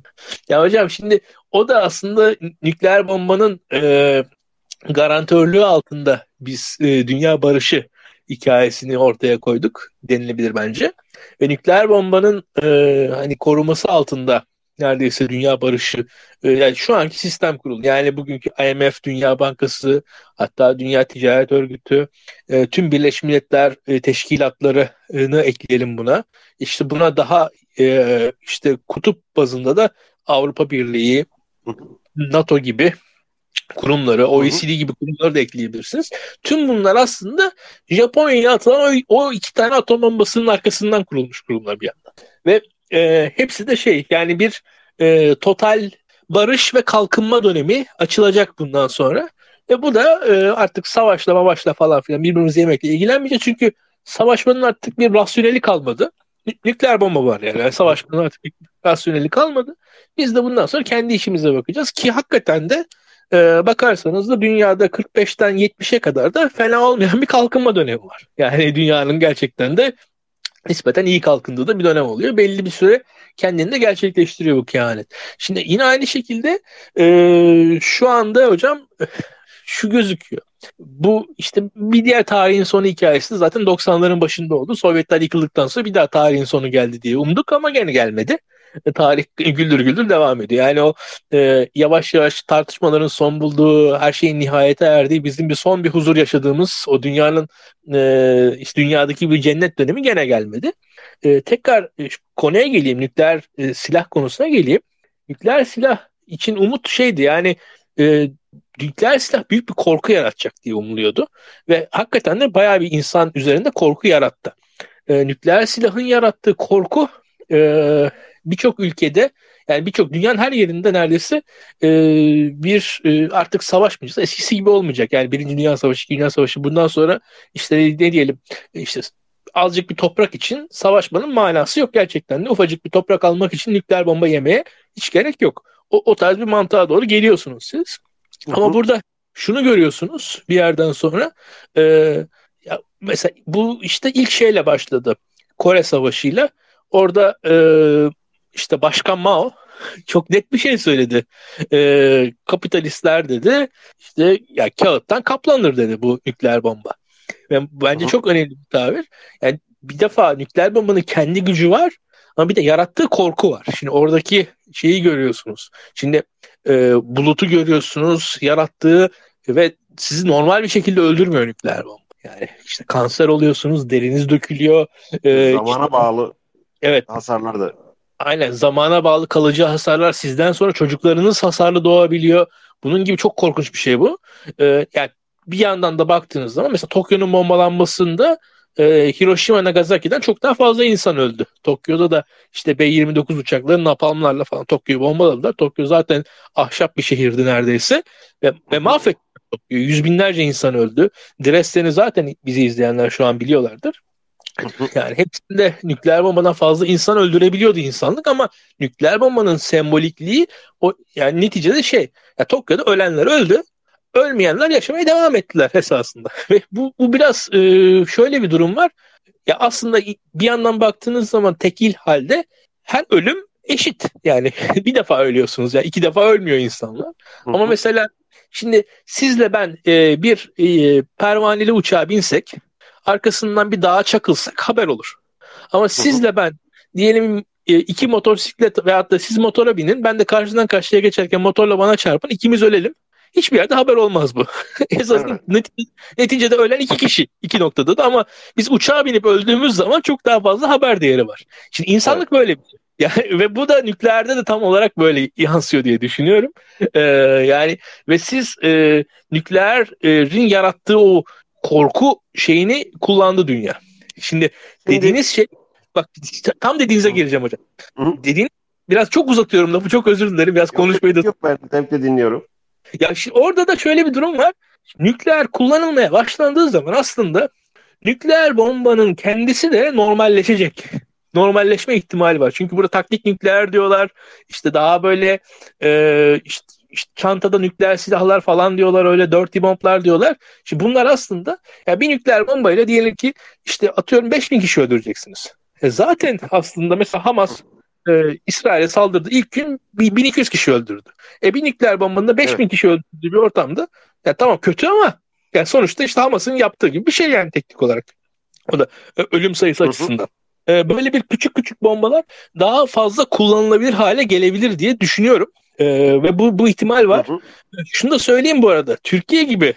Ya hocam şimdi o da aslında nükleer bombanın e, garantörlüğü altında biz e, dünya barışı hikayesini ortaya koyduk denilebilir bence. Ve nükleer bombanın e, hani koruması altında neredeyse dünya barışı e, yani şu anki sistem kurulu. Yani bugünkü IMF, Dünya Bankası, hatta Dünya Ticaret Örgütü, e, tüm Birleşmiş Milletler e, teşkilatlarını ekleyelim buna. İşte buna daha e, işte kutup bazında da Avrupa Birliği, NATO gibi kurumları, OECD gibi kurumları da ekleyebilirsiniz. Tüm bunlar aslında Japonya'ya atılan o, o iki tane atom bombasının arkasından kurulmuş kurumlar bir yandan. Ve e, hepsi de şey yani bir e, total barış ve kalkınma dönemi açılacak bundan sonra. Ve bu da e, artık savaşla mavaşla falan filan birbirimizi yemekle ilgilenmeyecek. Çünkü savaşmanın artık bir rasyoneli kalmadı. Nü- Nükleer bomba var yani. yani savaşmanın artık bir rasyoneli kalmadı. Biz de bundan sonra kendi işimize bakacağız ki hakikaten de e, bakarsanız da dünyada 45'ten 70'e kadar da fena olmayan [laughs] bir kalkınma dönemi var. Yani dünyanın gerçekten de nispeten iyi kalkındığı da bir dönem oluyor. Belli bir süre kendini de gerçekleştiriyor bu kehanet. Şimdi yine aynı şekilde e, şu anda hocam [laughs] şu gözüküyor. Bu işte bir diğer tarihin sonu hikayesi zaten 90'ların başında oldu. Sovyetler yıkıldıktan sonra bir daha tarihin sonu geldi diye umduk ama gene gelmedi. E, Tarih güldür güldür devam ediyor. Yani o e, yavaş yavaş tartışmaların son bulduğu, her şeyin nihayete erdiği, bizim bir son bir huzur yaşadığımız o dünyanın e, işte dünyadaki bir cennet dönemi gene gelmedi. E, tekrar e, konuya geleyim, nükleer e, silah konusuna geleyim. Nükleer silah için umut şeydi yani e, nükleer silah büyük bir korku yaratacak diye umuluyordu. Ve hakikaten de bayağı bir insan üzerinde korku yarattı. E, nükleer silahın yarattığı korku e, birçok ülkede yani birçok dünyanın her yerinde neredeyse e, bir e, artık savaşmayacağız. Eskisi gibi olmayacak. Yani Birinci Dünya Savaşı, İkinci Dünya Savaşı bundan sonra işte ne diyelim işte azıcık bir toprak için savaşmanın manası yok gerçekten de. Ufacık bir toprak almak için nükleer bomba yemeye hiç gerek yok. O, o tarz bir mantığa doğru geliyorsunuz siz. Ama burada şunu görüyorsunuz bir yerden sonra e, ya mesela bu işte ilk şeyle başladı. Kore Savaşı'yla. Orada e, işte Başkan Mao [laughs] çok net bir şey söyledi. E, kapitalistler dedi işte ya kağıttan kaplanır dedi bu nükleer bomba. Ve bence hı. çok önemli bir tabir. Yani bir defa nükleer bombanın kendi gücü var ama bir de yarattığı korku var. Şimdi oradaki şeyi görüyorsunuz. Şimdi e, bulutu görüyorsunuz, yarattığı ve sizi normal bir şekilde öldürmüyor nükleer bomba. Yani işte kanser oluyorsunuz, deriniz dökülüyor. E, Zamana işte- bağlı evet hasarlar da. Aynen zamana bağlı kalıcı hasarlar sizden sonra çocuklarınız hasarlı doğabiliyor. Bunun gibi çok korkunç bir şey bu. Ee, yani bir yandan da baktığınız zaman mesela Tokyo'nun bombalanmasında e, Hiroşima Nagasaki'den çok daha fazla insan öldü. Tokyo'da da işte B-29 uçakları napalmlarla falan Tokyo'yu bombaladılar. Tokyo zaten ahşap bir şehirdi neredeyse ve, ve mahvetti Tokyo'yu. Yüz binlerce insan öldü. Dresden'i zaten bizi izleyenler şu an biliyorlardır. Yani hepsinde nükleer bombadan fazla insan öldürebiliyordu insanlık ama nükleer bombanın sembolikliği o yani neticede şey ya Tokyo'da ölenler öldü. Ölmeyenler yaşamaya devam ettiler esasında. [laughs] Ve bu, bu biraz e, şöyle bir durum var. Ya aslında bir yandan baktığınız zaman tekil halde her ölüm eşit. Yani [laughs] bir defa ölüyorsunuz ya iki defa ölmüyor insanlar. Ama mesela şimdi sizle ben e, bir e, pervaneli uçağa binsek arkasından bir dağa çakılsak haber olur. Ama sizle ben diyelim e, iki motosiklet veyahut da siz motora binin ben de karşıdan karşıya geçerken motorla bana çarpın ikimiz ölelim. Hiçbir yerde haber olmaz bu. [laughs] Esasında Evet. neti- neticede ölen iki kişi iki noktada da ama biz uçağa binip öldüğümüz zaman çok daha fazla haber değeri var. Şimdi insanlık böyle bir şey. [laughs] Yani, ve bu da nükleerde de tam olarak böyle yansıyor diye düşünüyorum. Ee, yani ve siz e, nükleerin yarattığı o korku şeyini kullandı dünya. Şimdi Şimdi- dediğiniz şey bak tam dediğinize Hı. gireceğim hocam. Hı. Dediğin biraz çok uzatıyorum lafı çok özür dilerim biraz konuşmayı da Yok ben zevkle dinliyorum. ya şimdi orada da şöyle bir durum var. Nükleer kullanılmaya başlandığı zaman aslında nükleer bombanın kendisi de normalleşecek. Normalleşme ihtimali var. Çünkü burada taktik nükleer diyorlar. İşte daha böyle e, işte işte çantada nükleer silahlar falan diyorlar öyle dirty bomblar diyorlar. Şimdi bunlar aslında ya bir nükleer bombayla diyelim ki işte atıyorum 5000 kişi öldüreceksiniz. E zaten aslında mesela Hamas e, İsrail'e saldırdı. ilk gün 1200 kişi öldürdü. E bir nükleer bombanın da 5000 evet. kişi öldürdüğü bir ortamda ya tamam kötü ama yani sonuçta işte Hamas'ın yaptığı gibi bir şey yani teknik olarak. O da e, ölüm sayısı hı hı. açısından. E, böyle bir küçük küçük bombalar daha fazla kullanılabilir hale gelebilir diye düşünüyorum. E, ve bu bu ihtimal var. Hı hı. Şunu da söyleyeyim bu arada. Türkiye gibi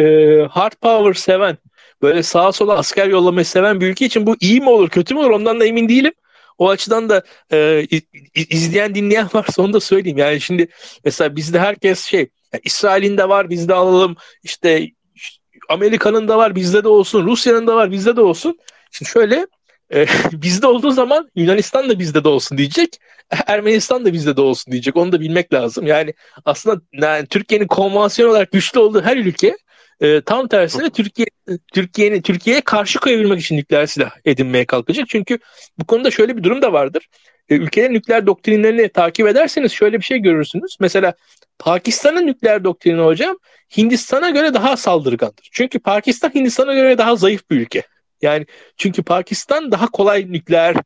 e, hard power seven böyle sağa sola asker yollamayı seven bir ülke için bu iyi mi olur kötü mü olur ondan da emin değilim. O açıdan da e, izleyen dinleyen [laughs] varsa onu da söyleyeyim. Yani şimdi mesela bizde herkes şey yani İsrail'in de var bizde alalım işte Amerika'nın da var bizde de olsun Rusya'nın da var bizde de olsun. Şimdi şöyle e, [laughs] bizde olduğu zaman Yunanistan da bizde de olsun diyecek. Ermenistan da bizde de olsun diyecek. Onu da bilmek lazım. Yani aslında yani Türkiye'nin konvansiyon olarak güçlü olduğu her ülke e, tam tersine Türkiye Türkiye'nin Türkiye'ye karşı koyabilmek için nükleer silah edinmeye kalkacak. Çünkü bu konuda şöyle bir durum da vardır. E, ülkelerin nükleer doktrinlerini takip ederseniz şöyle bir şey görürsünüz. Mesela Pakistan'ın nükleer doktrini hocam Hindistan'a göre daha saldırgandır. Çünkü Pakistan Hindistan'a göre daha zayıf bir ülke. Yani çünkü Pakistan daha kolay nükleer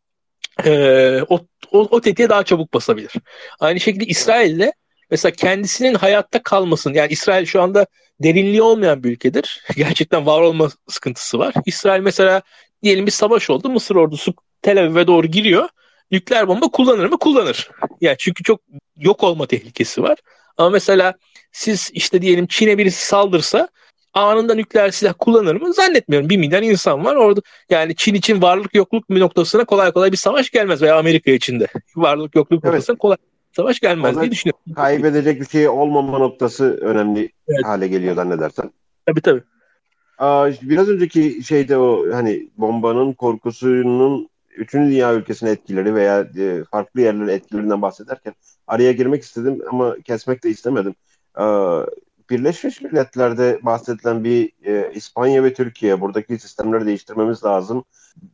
e, o, o, o tetiğe daha çabuk basabilir. Aynı şekilde İsrail'de mesela kendisinin hayatta kalmasın yani İsrail şu anda derinliği olmayan bir ülkedir. [laughs] Gerçekten var olma sıkıntısı var. İsrail mesela diyelim bir savaş oldu. Mısır ordusu Tel Aviv'e doğru giriyor. Nükleer bomba kullanır mı? Kullanır. Yani çünkü çok yok olma tehlikesi var. Ama mesela siz işte diyelim Çin'e birisi saldırsa anında nükleer silah kullanır mı? Zannetmiyorum. Bir milyar insan var orada. Yani Çin için varlık yokluk noktasına kolay kolay bir savaş gelmez veya Amerika için de [laughs] varlık yokluk evet. noktasına kolay savaş gelmez diye düşünüyorum. Kaybedecek bir şey olmama noktası önemli evet. hale geliyor zannedersen. Tabii tabii. Aa, biraz önceki şeyde o hani bombanın korkusunun üçüncü dünya ülkesine etkileri veya e, farklı yerlerin etkilerinden bahsederken araya girmek istedim ama kesmek de istemedim. Aa, Birleşmiş Milletler'de bahsedilen bir e, İspanya ve Türkiye buradaki sistemleri değiştirmemiz lazım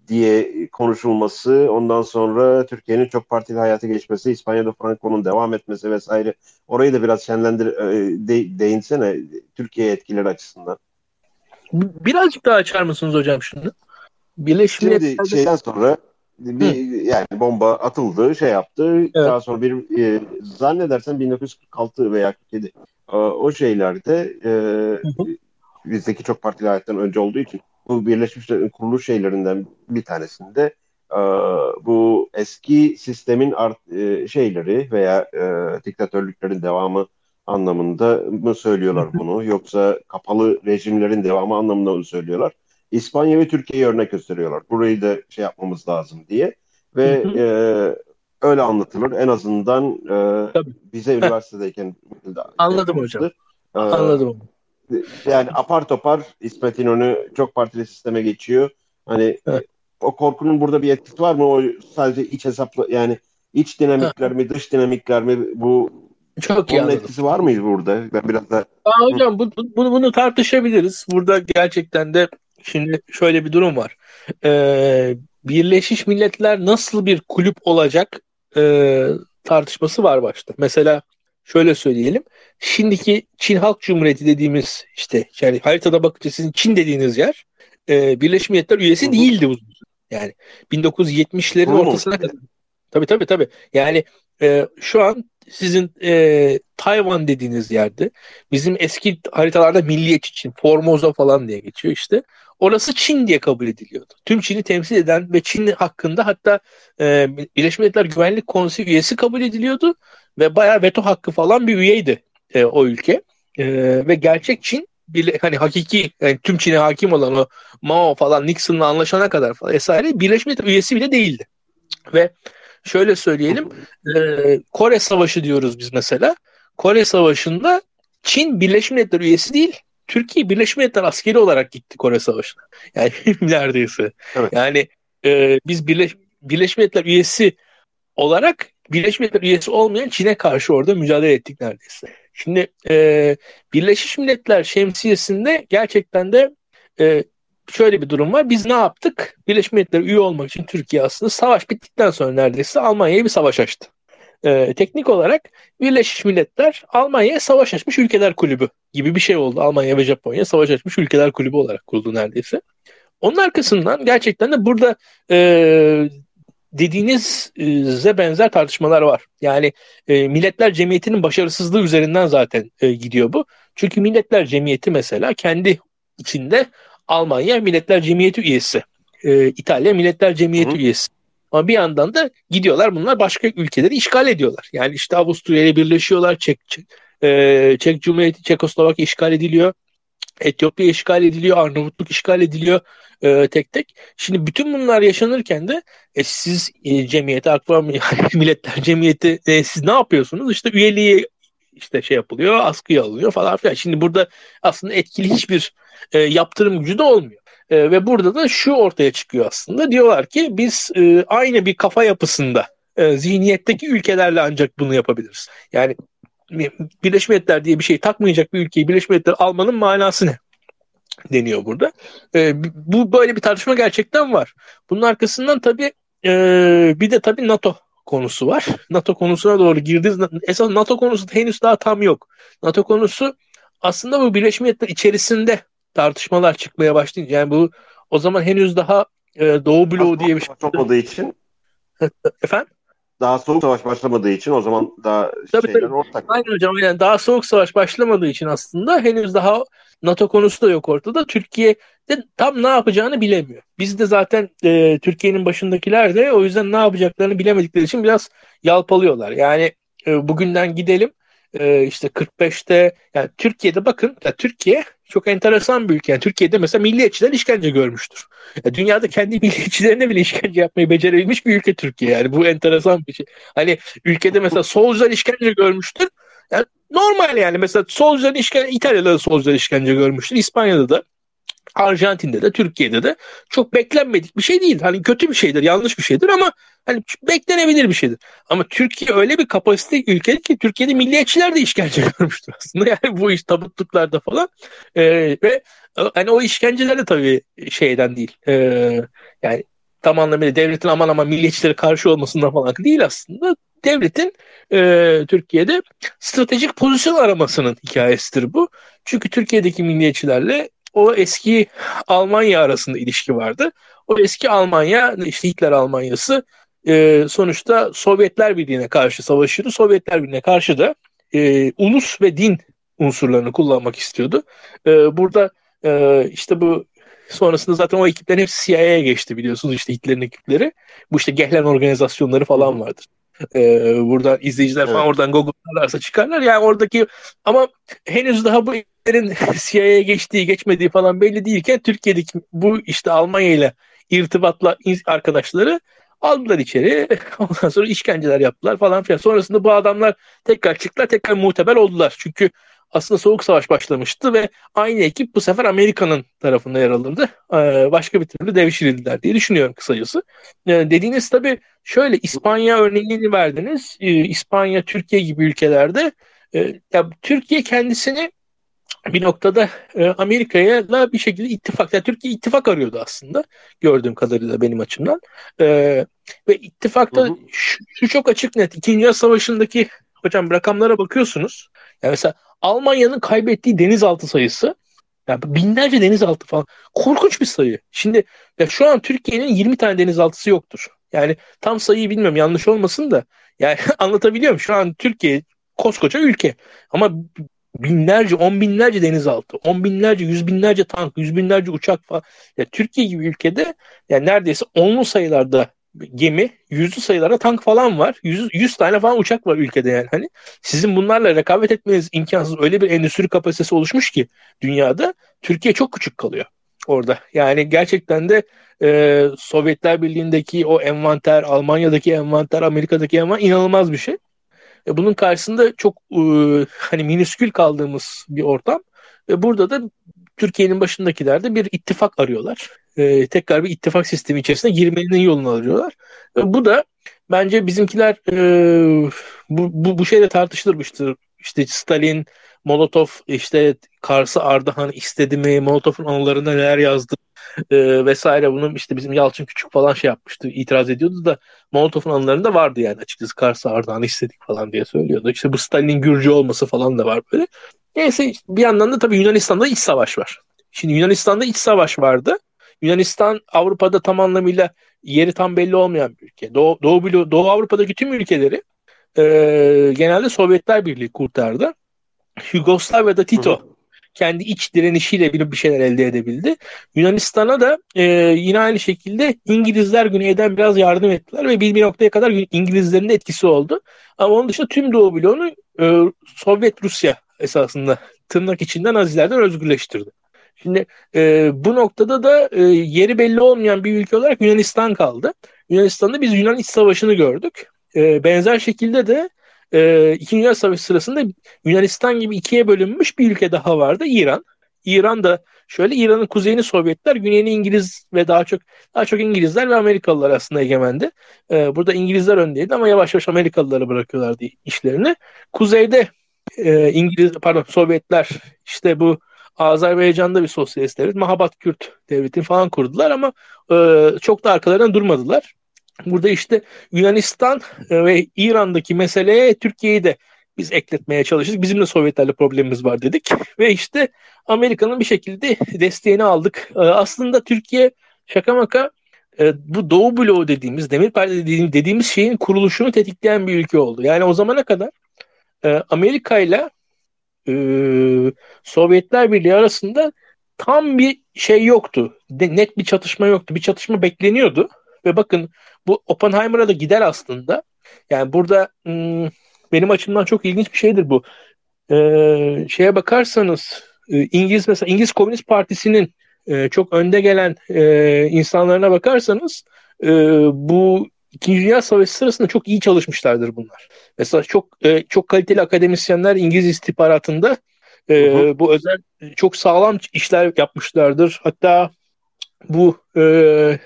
diye konuşulması, ondan sonra Türkiye'nin çok partili hayata geçmesi, İspanya'da Franco'nun devam etmesi vesaire. Orayı da biraz şenlendir, e, de, değinsene Türkiye etkileri açısından. Birazcık daha açar mısınız hocam şunu? Birleşmiş Şimdi Milletler'de... şeyden sonra bir Hı. yani bomba atıldı, şey yaptı. Evet. Daha sonra bir e, zannedersen 1946 veya 47 e, o şeylerde e, bizdeki çok partili hayattan önce olduğu için bu Birleşmiş Milletler'in kuruluş şeylerinden bir tanesinde e, bu eski sistemin art, e, şeyleri veya e, diktatörlüklerin devamı anlamında mı söylüyorlar bunu yoksa kapalı rejimlerin devamı anlamında mı söylüyorlar? İspanya ve Türkiye'yi örnek gösteriyorlar. Burayı da şey yapmamız lazım diye ve e, öyle anlatılır. En azından e, bize üniversitedeyken [laughs] anladım hocam. E, anladım. Yani apar topar İsmet İnönü çok partili sisteme geçiyor. Hani evet. o korkunun burada bir etkisi var mı? O sadece iç hesaplı yani iç dinamikler evet. mi dış dinamikler mi bu çok Onun etkisi var mıydı burada? Ben biraz da Aa, hocam bu, bunu, bunu tartışabiliriz. Burada gerçekten de şimdi şöyle bir durum var. Ee, Birleşmiş Milletler nasıl bir kulüp olacak e, tartışması var başta. Mesela şöyle söyleyelim. Şimdiki Çin Halk Cumhuriyeti dediğimiz işte yani haritada bakınca sizin Çin dediğiniz yer e, Birleşmiş Milletler üyesi Hı-hı. değildi uzun Yani 1970'lerin Hı-hı. ortasına kadar. Tabii tabii tabii. Yani e, şu an sizin e, Tayvan dediğiniz yerde bizim eski haritalarda milliyetçi Çin, Formosa falan diye geçiyor işte. Orası Çin diye kabul ediliyordu. Tüm Çin'i temsil eden ve Çin hakkında hatta e, Birleşmiş Milletler Güvenlik Konseyi üyesi kabul ediliyordu ve bayağı veto hakkı falan bir üyeydi e, o ülke. E, ve gerçek Çin bir, hani hakiki yani tüm Çin'e hakim olan o Mao falan Nixon'la anlaşana kadar falan vesaire Birleşmiş Milletler üyesi bile değildi. Ve şöyle söyleyelim e, Kore Savaşı diyoruz biz mesela. Kore Savaşı'nda Çin Birleşmiş Milletler üyesi değil Türkiye Birleşmiş Milletler askeri olarak gitti Kore Savaşı'na. [laughs] Yani [laughs] neredeyse. Evet. Yani e, biz Birleş, Birleşmiş Milletler üyesi olarak Birleşmiş Milletler üyesi olmayan Çin'e karşı orada mücadele ettik neredeyse. Şimdi e, Birleşmiş Milletler şemsiyesinde gerçekten de e, şöyle bir durum var. Biz ne yaptık? Birleşmiş Milletler üye olmak için Türkiye aslında savaş bittikten sonra neredeyse Almanya'ya bir savaş açtı. E, teknik olarak Birleşmiş Milletler Almanya'ya savaş açmış ülkeler kulübü gibi bir şey oldu. Almanya ve Japonya savaş açmış ülkeler kulübü olarak kuruldu neredeyse. Onun arkasından gerçekten de burada e, dediğinize benzer tartışmalar var. Yani e, Milletler Cemiyeti'nin başarısızlığı üzerinden zaten e, gidiyor bu. Çünkü Milletler Cemiyeti mesela kendi içinde Almanya Milletler Cemiyeti üyesi, e, İtalya Milletler Cemiyeti Hı. üyesi. Ama bir yandan da gidiyorlar bunlar başka ülkeleri işgal ediyorlar. Yani işte Avusturya ile birleşiyorlar, Çek, Çek, e, Çek Cumhuriyeti, Çekoslovakya işgal ediliyor. Etiyopya işgal ediliyor, Arnavutluk işgal ediliyor e, tek tek. Şimdi bütün bunlar yaşanırken de e, siz e, cemiyeti, Akva [laughs] Milletler Cemiyeti e, siz ne yapıyorsunuz? İşte üyeliği işte şey yapılıyor, askıya alınıyor falan filan. Şimdi burada aslında etkili hiçbir e, yaptırım gücü de olmuyor. E, ve burada da şu ortaya çıkıyor aslında. Diyorlar ki biz e, aynı bir kafa yapısında e, zihniyetteki ülkelerle ancak bunu yapabiliriz. Yani Birleşmiş Milletler diye bir şey takmayacak bir ülkeyi Birleşmiş Milletler almanın manası ne? deniyor burada. E, bu böyle bir tartışma gerçekten var. Bunun arkasından tabii e, bir de tabii NATO konusu var. NATO konusuna doğru girdiğiniz esas NATO konusu henüz daha tam yok. NATO konusu aslında bu Birleşmiş Milletler içerisinde tartışmalar çıkmaya başlayınca yani bu o zaman henüz daha e, Doğu bloğu diye bir şey olmadığı için [laughs] efendim daha soğuk savaş başlamadığı için o zaman daha tabii, şeyler tabii. ortak. Aynen hocam yani daha soğuk savaş başlamadığı için aslında henüz daha NATO konusu da yok ortada. Türkiye de tam ne yapacağını bilemiyor. Biz de zaten e, Türkiye'nin başındakiler de o yüzden ne yapacaklarını bilemedikleri için biraz yalpalıyorlar. Yani e, bugünden gidelim e, işte 45'te yani Türkiye'de bakın ya Türkiye çok enteresan bir ülke. Yani Türkiye'de mesela milliyetçiler işkence görmüştür. Ya dünyada kendi [laughs] milliyetçilerine bile işkence yapmayı becerebilmiş bir ülke Türkiye yani. Bu enteresan bir şey. Hani ülkede mesela solcular işkence görmüştür. Yani normal yani mesela solcular işkence İtalya'da da solcular işkence görmüştür. İspanya'da da Arjantin'de de Türkiye'de de çok beklenmedik bir şey değil. Hani kötü bir şeydir, yanlış bir şeydir ama hani beklenebilir bir şeydir. Ama Türkiye öyle bir kapasite ülke ki Türkiye'de milliyetçiler de işkence [laughs] görmüştür aslında. Yani bu iş tabutluklarda falan. Ee, ve hani o işkenceler de tabii şeyden değil. Ee, yani tam anlamıyla devletin aman aman milliyetçilere karşı olmasından falan değil aslında. Devletin e, Türkiye'de stratejik pozisyon aramasının hikayesidir bu. Çünkü Türkiye'deki milliyetçilerle o eski Almanya arasında ilişki vardı. O eski Almanya, işte Hitler Almanyası e, sonuçta Sovyetler Birliği'ne karşı savaşıyordu. Sovyetler Birliği'ne karşı da e, ulus ve din unsurlarını kullanmak istiyordu. E, burada e, işte bu sonrasında zaten o ekiplerin hepsi CIA'ya geçti biliyorsunuz işte Hitler'in ekipleri. Bu işte Gehlen organizasyonları falan vardır. Ee, buradan izleyiciler falan evet. oradan Google'larsa çıkarlar. Yani oradaki ama henüz daha bu ülkelerin [laughs] CIA'ya geçtiği geçmediği falan belli değilken Türkiye'deki bu işte Almanya ile irtibatla arkadaşları aldılar içeri. [laughs] Ondan sonra işkenceler yaptılar falan filan. Sonrasında bu adamlar tekrar çıktılar tekrar muteber oldular. Çünkü aslında soğuk savaş başlamıştı ve aynı ekip bu sefer Amerika'nın tarafında yer alırdı. Ee, başka bir türlü devşirildiler diye düşünüyorum kısacası. Ee, dediğiniz tabii şöyle İspanya örneğini verdiniz. Ee, İspanya, Türkiye gibi ülkelerde e, ya Türkiye kendisini bir noktada e, Amerika'ya bir şekilde ittifak, yani Türkiye ittifak arıyordu aslında gördüğüm kadarıyla benim açımdan. E, ve ittifakta hı hı. Şu, şu çok açık net. İkinci Dünya Savaşı'ndaki hocam rakamlara bakıyorsunuz. Yani mesela Almanya'nın kaybettiği denizaltı sayısı yani binlerce denizaltı falan. Korkunç bir sayı. Şimdi ya şu an Türkiye'nin 20 tane denizaltısı yoktur. Yani tam sayıyı bilmiyorum yanlış olmasın da. Yani [laughs] anlatabiliyorum. Şu an Türkiye koskoca ülke. Ama binlerce, on binlerce denizaltı, on binlerce, yüz binlerce tank, yüz binlerce uçak falan. Ya Türkiye gibi ülkede yani neredeyse onlu sayılarda gemi, yüzlü sayılarda tank falan var. Yüz, yüz tane falan uçak var ülkede yani. Hani sizin bunlarla rekabet etmeniz imkansız. Öyle bir endüstri kapasitesi oluşmuş ki dünyada Türkiye çok küçük kalıyor orada. Yani gerçekten de e, Sovyetler Birliği'ndeki o envanter, Almanya'daki envanter, Amerika'daki envanter inanılmaz bir şey. E, bunun karşısında çok e, hani minüskül kaldığımız bir ortam. Ve burada da Türkiye'nin başındakiler de bir ittifak arıyorlar. E, tekrar bir ittifak sistemi içerisine girmenin yolunu arıyorlar. E, bu da bence bizimkiler e, bu, bu, bu şeyle tartışılmıştır. İşte Stalin, Molotov işte Kars'ı Ardahan istedi mi? Molotov'un anılarında neler yazdı? e, vesaire bunun işte bizim Yalçın Küçük falan şey yapmıştı itiraz ediyordu da Molotov'un anılarında vardı yani açıkçası Kars'ı Ardahan'ı istedik falan diye söylüyordu. İşte bu Stalin'in Gürcü olması falan da var böyle. Neyse bir yandan da tabii Yunanistan'da iç savaş var. Şimdi Yunanistan'da iç savaş vardı. Yunanistan Avrupa'da tam anlamıyla yeri tam belli olmayan bir ülke. Doğu, Doğu, Doğu Avrupa'daki tüm ülkeleri e, genelde Sovyetler Birliği kurtardı. Yugoslavya'da Tito hı kendi iç direnişiyle bir, bir şeyler elde edebildi. Yunanistan'a da e, yine aynı şekilde İngilizler güneyden biraz yardım ettiler ve bir, bir noktaya kadar İngilizlerin de etkisi oldu. Ama onun dışında tüm Doğu bloğunu e, Sovyet Rusya esasında tırnak içinden Nazilerden özgürleştirdi. Şimdi e, bu noktada da e, yeri belli olmayan bir ülke olarak Yunanistan kaldı. Yunanistan'da biz Yunan İç Savaşı'nı gördük. E, benzer şekilde de e, İkinci Dünya Savaşı sırasında Yunanistan gibi ikiye bölünmüş bir ülke daha vardı. İran. İran da şöyle İran'ın kuzeyini Sovyetler, güneyini İngiliz ve daha çok daha çok İngilizler ve Amerikalılar aslında egemendi. Ee, burada İngilizler öndeydi ama yavaş yavaş Amerikalılara bırakıyorlardı işlerini. Kuzeyde e, İngiliz pardon Sovyetler işte bu Azerbaycan'da bir sosyalist devlet, Mahabat Kürt devletini falan kurdular ama e, çok da arkalarından durmadılar. Burada işte Yunanistan e, ve İran'daki meseleye Türkiye'yi de biz ekletmeye çalıştık. Bizim de Sovyetlerle problemimiz var dedik. Ve işte Amerika'nın bir şekilde desteğini aldık. E, aslında Türkiye şaka maka e, bu Doğu bloğu dediğimiz, Demir Perde dediğimiz, şeyin kuruluşunu tetikleyen bir ülke oldu. Yani o zamana kadar Amerika ile Sovyetler Birliği arasında tam bir şey yoktu. net bir çatışma yoktu. Bir çatışma bekleniyordu. Ve bakın bu Oppenheimer'a da gider aslında. Yani burada hmm, benim açımdan çok ilginç bir şeydir bu. Ee, şeye bakarsanız e, İngiliz mesela İngiliz Komünist Partisi'nin e, çok önde gelen e, insanlarına bakarsanız e, bu İkinci Dünya Savaşı sırasında çok iyi çalışmışlardır bunlar. Mesela çok e, çok kaliteli akademisyenler İngiliz istihbaratında e, hı hı. bu özel çok sağlam işler yapmışlardır. Hatta bu e,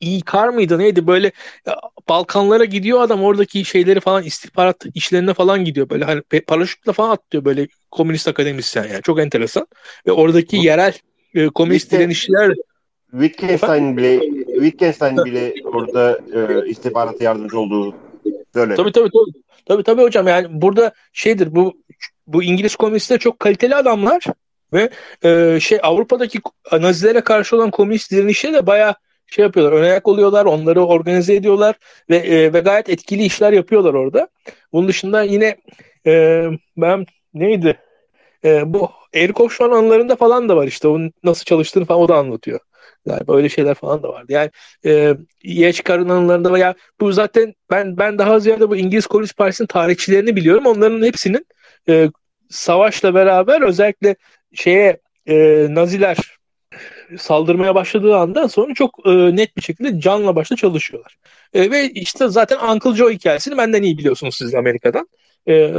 İKAR mıydı neydi böyle Balkanlara gidiyor adam oradaki şeyleri falan istihbarat işlerine falan gidiyor böyle hani paraşütle falan atlıyor böyle komünist akademisyen yani çok enteresan ve oradaki Hı. yerel e, komünist direnişçiler Wittgenstein bile Wittgenstein bile orada e, istihbarata yardımcı olduğu söyledi. Tabii tabii tabii. Tabii tabii hocam yani burada şeydir bu bu İngiliz komünistler çok kaliteli adamlar ve e, şey Avrupa'daki Nazilere karşı olan komünist direnişe de bayağı şey yapıyorlar, ön ayak oluyorlar, onları organize ediyorlar ve e, ve gayet etkili işler yapıyorlar orada. Bunun dışında yine e, ben neydi? E, bu Eric Hofschuan anılarında falan da var işte onun nasıl çalıştığını falan o da anlatıyor. Yani böyle şeyler falan da vardı. Yani e, Yeçkar'ın anılarında veya bu zaten ben ben daha ziyade bu İngiliz Komünist Partisi'nin tarihçilerini biliyorum. Onların hepsinin e, savaşla beraber özellikle şeye e, Naziler saldırmaya başladığı andan sonra çok e, net bir şekilde canla başla çalışıyorlar. E, ve işte zaten Uncle Joe hikayesini benden iyi biliyorsunuz siz Amerika'dan. E,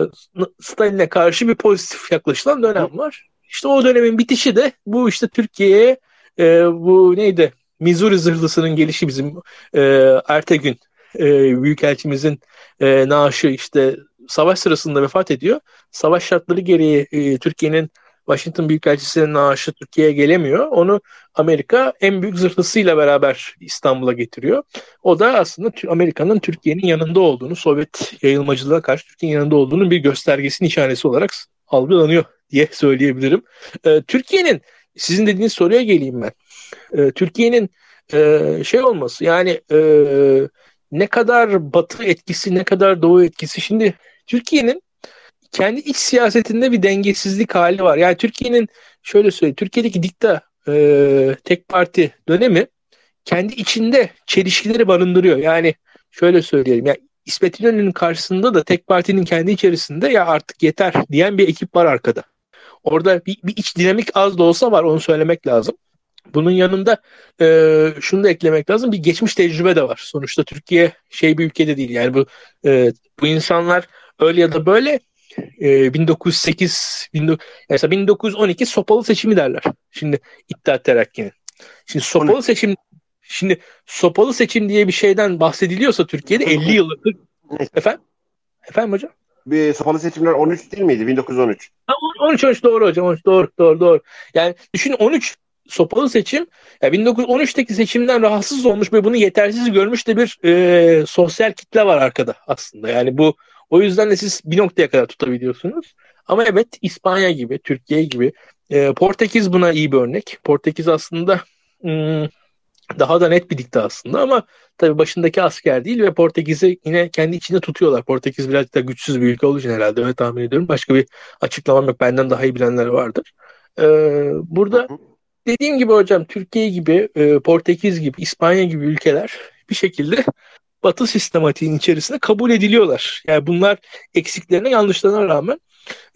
Stalin'e karşı bir pozitif yaklaşılan dönem var. İşte o dönemin bitişi de bu işte Türkiye'ye e, bu neydi? Missouri zırhlısının gelişi bizim e, Ertegün e, Büyükelçimizin e, naaşı işte savaş sırasında vefat ediyor. Savaş şartları gereği e, Türkiye'nin Washington Büyükelçisi'nin naaşı Türkiye'ye gelemiyor. Onu Amerika en büyük zırhlısıyla beraber İstanbul'a getiriyor. O da aslında Amerika'nın Türkiye'nin yanında olduğunu, Sovyet yayılmacılığa karşı Türkiye'nin yanında olduğunun bir göstergesi, nişanesi olarak algılanıyor diye söyleyebilirim. Ee, Türkiye'nin, sizin dediğiniz soruya geleyim ben. Ee, Türkiye'nin e, şey olması yani e, ne kadar batı etkisi, ne kadar doğu etkisi. Şimdi Türkiye'nin kendi iç siyasetinde bir dengesizlik hali var. Yani Türkiye'nin şöyle söyleyeyim, Türkiye'deki dikta e, tek parti dönemi kendi içinde çelişkileri barındırıyor. Yani şöyle söyleyelim, yani İsmet İnönü'nün karşısında da tek partinin kendi içerisinde ya artık yeter diyen bir ekip var arkada. Orada bir, bir iç dinamik az da olsa var onu söylemek lazım. Bunun yanında e, şunu da eklemek lazım. Bir geçmiş tecrübe de var. Sonuçta Türkiye şey bir ülkede değil. Yani bu e, bu insanlar öyle ya da böyle e, 1908 19, mesela 1912 sopalı seçimi derler. Şimdi İttihat Terakki'nin. Şimdi sopalı seçim şimdi sopalı seçim diye bir şeyden bahsediliyorsa Türkiye'de 50 yıllık efendim efendim hocam bir sopalı seçimler 13 değil miydi? 1913. Ha, 13 13 doğru hocam. 13 doğru doğru doğru. Yani düşün 13 sopalı seçim ya 1913'teki seçimden rahatsız olmuş ve bunu yetersiz görmüş de bir e, sosyal kitle var arkada aslında. Yani bu o yüzden de siz bir noktaya kadar tutabiliyorsunuz. Ama evet İspanya gibi, Türkiye gibi e, Portekiz buna iyi bir örnek. Portekiz aslında ım, daha da net bir dikte aslında ama tabii başındaki asker değil ve Portekiz'i yine kendi içinde tutuyorlar. Portekiz birazcık da güçsüz bir ülke olduğu için herhalde öyle tahmin ediyorum. Başka bir açıklamam yok. Benden daha iyi bilenler vardır. Ee, burada dediğim gibi hocam Türkiye gibi, e, Portekiz gibi, İspanya gibi ülkeler bir şekilde Batı sistematiğinin içerisinde kabul ediliyorlar. Yani bunlar eksiklerine, yanlışlarına rağmen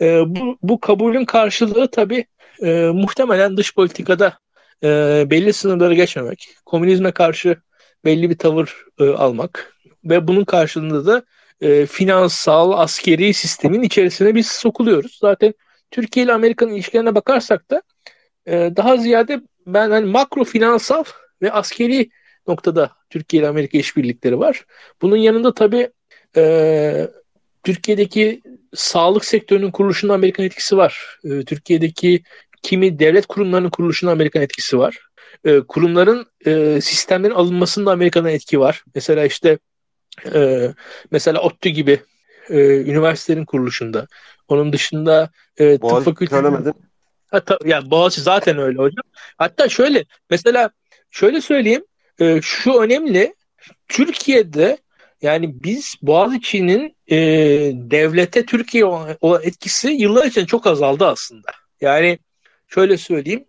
e, bu, bu kabulün karşılığı tabii e, muhtemelen dış politikada e, belli sınırları geçmemek, komünizme karşı belli bir tavır e, almak ve bunun karşılığında da e, finansal, askeri sistemin içerisine biz sokuluyoruz. Zaten Türkiye ile Amerika'nın ilişkilerine bakarsak da e, daha ziyade ben hani makro finansal ve askeri noktada Türkiye ile Amerika işbirlikleri var. Bunun yanında tabii e, Türkiye'deki sağlık sektörünün kuruluşunda Amerikan etkisi var. E, Türkiye'deki kimi devlet kurumlarının kuruluşunda Amerikan etkisi var. E, kurumların e, sistemlerin alınmasında Amerika'nın etki var. Mesela işte e, mesela ODTÜ gibi e, üniversitelerin kuruluşunda. Onun dışında e, tıp fakülteleri... Hatta, ya Boğaziçi zaten öyle hocam. Hatta şöyle mesela şöyle söyleyeyim e, şu önemli Türkiye'de yani biz Boğaziçi'nin e, devlete Türkiye olan etkisi yıllar için çok azaldı aslında. Yani şöyle söyleyeyim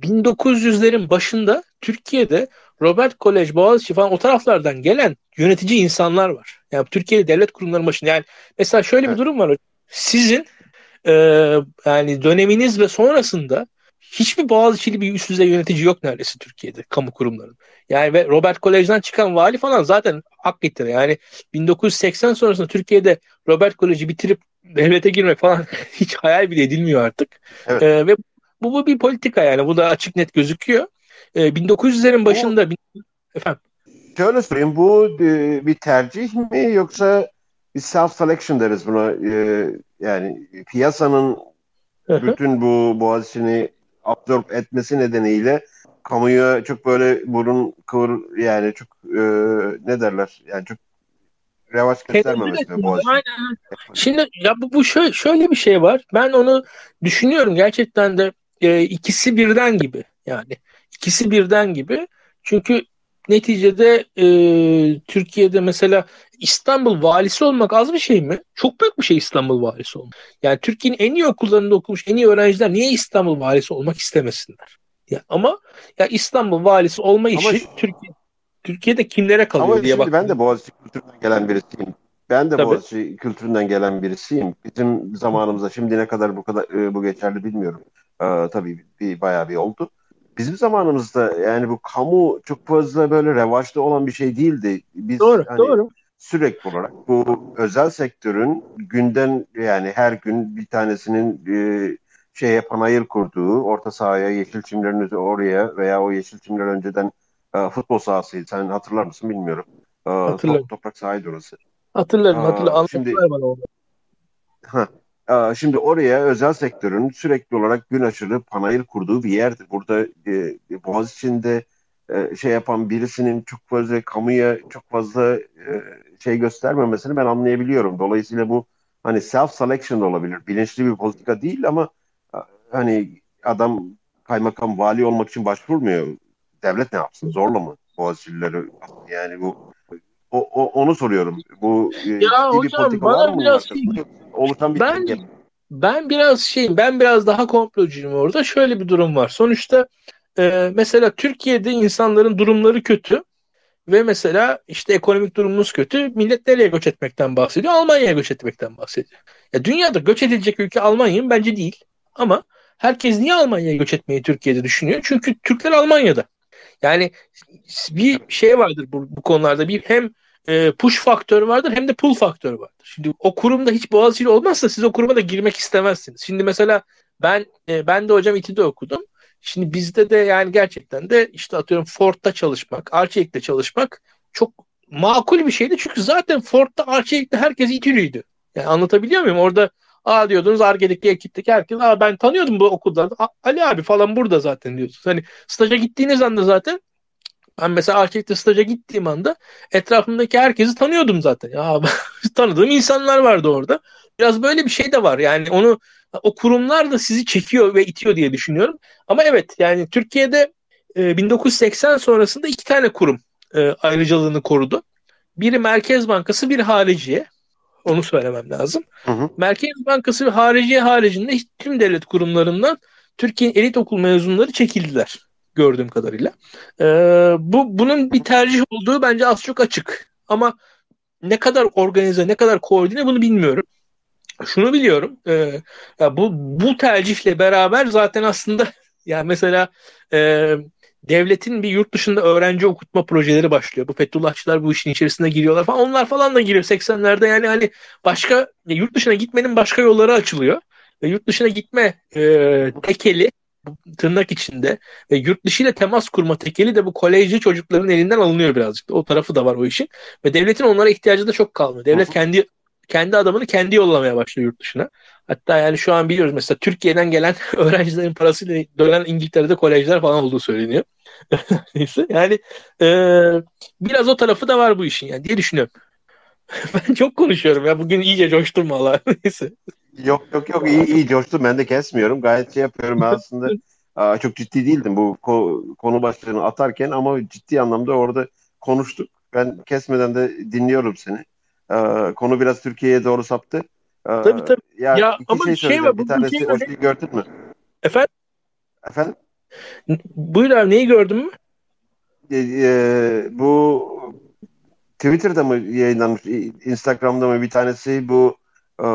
1900'lerin başında Türkiye'de Robert Kolej, Boğaziçi falan o taraflardan gelen yönetici insanlar var. Yani Türkiye'de devlet kurumları başında. Yani mesela şöyle bir durum var. Sizin e, yani döneminiz ve sonrasında hiçbir Boğaziçi'li bir üst düzey yönetici yok neredeyse Türkiye'de kamu kurumlarının. Yani ve Robert Kolej'den çıkan vali falan zaten hak getire. Yani 1980 sonrasında Türkiye'de Robert Kolej'i bitirip devlete girmek falan [laughs] hiç hayal bile edilmiyor artık. Evet. Ee, ve bu, bu bir politika yani. Bu da açık net gözüküyor. Ee, 1900'lerin başında bu, efendim. Şöyle sorayım. Bu e, bir tercih mi yoksa bir self selection deriz buna. E, yani piyasanın bütün bu Boğaziçi'ni absorb etmesi nedeniyle kamuya çok böyle burun kıvır yani çok e, ne derler yani çok revaç göstermemesi. Aynen. Şimdi ya bu, bu şöyle, şöyle bir şey var. Ben onu düşünüyorum gerçekten de e, ikisi birden gibi yani ikisi birden gibi. Çünkü neticede e, Türkiye'de mesela İstanbul valisi olmak az bir şey mi? Çok büyük bir şey İstanbul valisi olmak. Yani Türkiye'nin en iyi okullarında okumuş en iyi öğrenciler niye İstanbul valisi olmak istemesinler? Ya ama ya İstanbul valisi olma işi ama, Türkiye Türkiye'de kimlere kalıyor ama diye bak. Ben de Boğaziçi kültüründen gelen birisiyim. Ben de Tabii. Boğaziçi kültüründen gelen birisiyim. Bizim zamanımızda şimdi ne kadar bu kadar e, bu geçerli bilmiyorum. Ee, tabii bir bayağı bir oldu bizim zamanımızda yani bu kamu çok fazla böyle revaçta olan bir şey değildi. Biz doğru, hani doğru. sürekli olarak bu özel sektörün günden yani her gün bir tanesinin e, şeye panayır kurduğu, orta sahaya yeşil çimlerin oraya veya o yeşil çimler önceden e, futbol sahasıydı. Sen hatırlar mısın bilmiyorum. E, Hatırlarım. Top, toprak sahaydı orası. Hatırlarım, hatırlarım. Şimdi, bana onu. Ha, Şimdi oraya özel sektörün sürekli olarak gün aşırı panayır kurduğu bir yerdir. Burada e, Boğaziçi'nde e, şey yapan birisinin çok fazla kamuya çok fazla e, şey göstermemesini ben anlayabiliyorum. Dolayısıyla bu hani self selection olabilir. Bilinçli bir politika değil ama hani adam kaymakam vali olmak için başvurmuyor. Devlet ne yapsın? Zorla mı Boğaziçi'lileri? Yani bu o, o, onu soruyorum. Bu e, ya hocam, mı? Biraz şey, oluşan bir ben, şey. ben biraz şey ben biraz daha komplocuyum orada. Şöyle bir durum var. Sonuçta e, mesela Türkiye'de insanların durumları kötü ve mesela işte ekonomik durumumuz kötü. Millet nereye göç etmekten bahsediyor? Almanya'ya göç etmekten bahsediyor. Ya dünyada göç edilecek ülke Almanya mı? Bence değil. Ama herkes niye Almanya'ya göç etmeyi Türkiye'de düşünüyor? Çünkü Türkler Almanya'da. Yani bir şey vardır bu, bu konularda. Bir hem e, push faktörü vardır hem de pull faktörü vardır. Şimdi o kurumda hiç Boğaziçi'li olmazsa siz o kuruma da girmek istemezsiniz. Şimdi mesela ben e, ben de hocam İTÜ'de okudum. Şimdi bizde de yani gerçekten de işte atıyorum Ford'da çalışmak, Arçelik'te çalışmak çok makul bir şeydi. Çünkü zaten Ford'da, Arçelik'te herkes İTÜ'lüydü. Yani anlatabiliyor muyum? Orada Aa diyordunuz Arge'deki ekipteki herkes Aa ben tanıyordum bu okuldan. Ali abi falan burada zaten diyorsunuz. Hani staja gittiğiniz anda zaten ben mesela arşivde staja gittiğim anda etrafımdaki herkesi tanıyordum zaten. Ya [laughs] tanıdığım insanlar vardı orada. Biraz böyle bir şey de var. Yani onu o kurumlar da sizi çekiyor ve itiyor diye düşünüyorum. Ama evet yani Türkiye'de e, 1980 sonrasında iki tane kurum e, ayrıcalığını korudu. Biri Merkez Bankası, bir hariciye. Onu söylemem lazım. Hı hı. Merkez Bankası ve hariciye haricinde tüm devlet kurumlarından Türkiye'nin elit okul mezunları çekildiler gördüğüm kadarıyla. Ee, bu bunun bir tercih olduğu bence az çok açık. Ama ne kadar organize, ne kadar koordine bunu bilmiyorum. Şunu biliyorum. E, ya bu bu tercihle beraber zaten aslında [laughs] yani mesela e, devletin bir yurt dışında öğrenci okutma projeleri başlıyor. Bu Fethullahçılar bu işin içerisine giriyorlar falan. Onlar falan da giriyor 80'lerde yani hani başka yurt dışına gitmenin başka yolları açılıyor. Ve yurt dışına gitme e, tekeli tırnak içinde ve yurt dışı ile temas kurma tekeli de bu kolejci çocukların elinden alınıyor birazcık. O tarafı da var o işin. Ve devletin onlara ihtiyacı da çok kalmıyor. Devlet kendi kendi adamını kendi yollamaya başlıyor yurt dışına. Hatta yani şu an biliyoruz mesela Türkiye'den gelen [laughs] öğrencilerin parasıyla dönen İngiltere'de kolejler falan olduğu söyleniyor. [laughs] Neyse yani e, biraz o tarafı da var bu işin yani diye düşünüyorum. [laughs] ben çok konuşuyorum ya bugün iyice coştum valla. Neyse. Yok yok yok iyi, iyi coştum ben de kesmiyorum gayet şey yapıyorum aslında aa, çok ciddi değildim bu ko- konu başlığını atarken ama ciddi anlamda orada konuştuk. Ben kesmeden de dinliyorum seni. Ee, konu biraz Türkiye'ye doğru saptı. Ee, tabii tabii. Ya, ya iki ama şey, şey var. Bir tanesi şey o şeyi gördün mü? Efendim? Efendim? Buyur abi neyi gördün mü? Ee, e, bu Twitter'da mı yayınlanmış, Instagram'da mı bir tanesi bu e,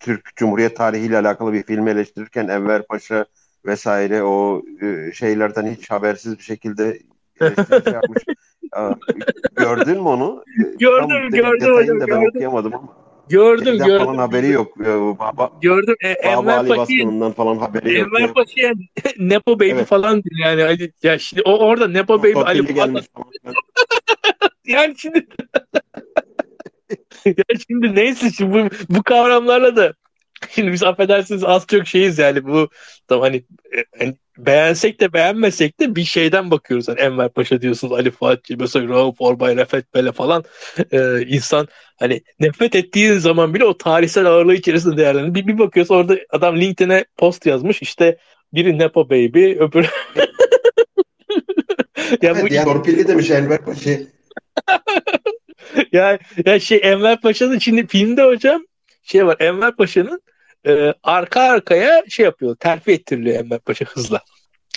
Türk Cumhuriyet tarihiyle alakalı bir filmi eleştirirken Enver Paşa vesaire o e, şeylerden hiç habersiz bir şekilde eleştiri yapmış. [laughs] Gördün mü onu? Gördüm, Tam gördüm hocam. Gördüm. okuyamadım ama. Gördüm, Şeyden gördüm. falan haberi yok. Baba, gördüm. E, Enver Ali Baskın'ından falan haberi Enver yok. Enver Paşa'ya [laughs] Nepo Baby evet. falan diyor yani. Hani, ya şimdi o orada Nepo Baby Ali gelmiş. [laughs] yani şimdi [laughs] ya şimdi neyse şimdi bu, bu kavramlarla da [laughs] şimdi biz affedersiniz az çok şeyiz yani bu tam hani, e, hani beğensek de beğenmesek de bir şeyden bakıyoruz. Yani Enver Paşa diyorsunuz Ali Fuat mesela Rauf Orbay, Refet Bele falan e, insan hani nefret ettiği zaman bile o tarihsel ağırlığı içerisinde değerlendiriyor. Bir, bir bakıyorsun orada adam LinkedIn'e post yazmış işte biri Nepo Baby öbürü [laughs] ya evet, bu yani torpilli demiş Enver Paşa. [laughs] ya, ya şey Enver Paşa'nın şimdi filmde hocam şey var Enver Paşa'nın e, arka arkaya şey yapıyor. Terfi ettiriliyor Enver Paşa hızla.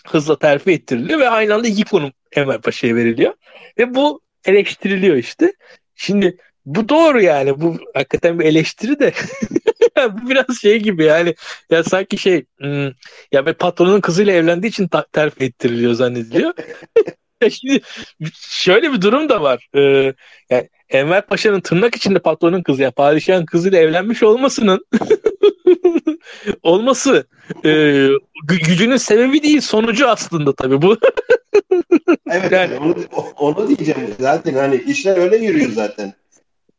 Hızla terfi ettiriliyor ve aynı anda iki Enver Paşa'ya veriliyor. Ve bu eleştiriliyor işte. Şimdi bu doğru yani. Bu hakikaten bir eleştiri de [laughs] bu biraz şey gibi yani ya sanki şey hmm, ya bir patronun kızıyla evlendiği için terfi ettiriliyor zannediliyor. [laughs] Şimdi şöyle bir durum da var. Ee, yani Enver Paşa'nın tırnak içinde patronun kızı yani padişahın kızıyla evlenmiş olmasının [laughs] olması e, gücünün sebebi değil sonucu aslında tabii bu. evet [laughs] yani, onu, onu diyeceğim zaten hani işler öyle yürüyor zaten.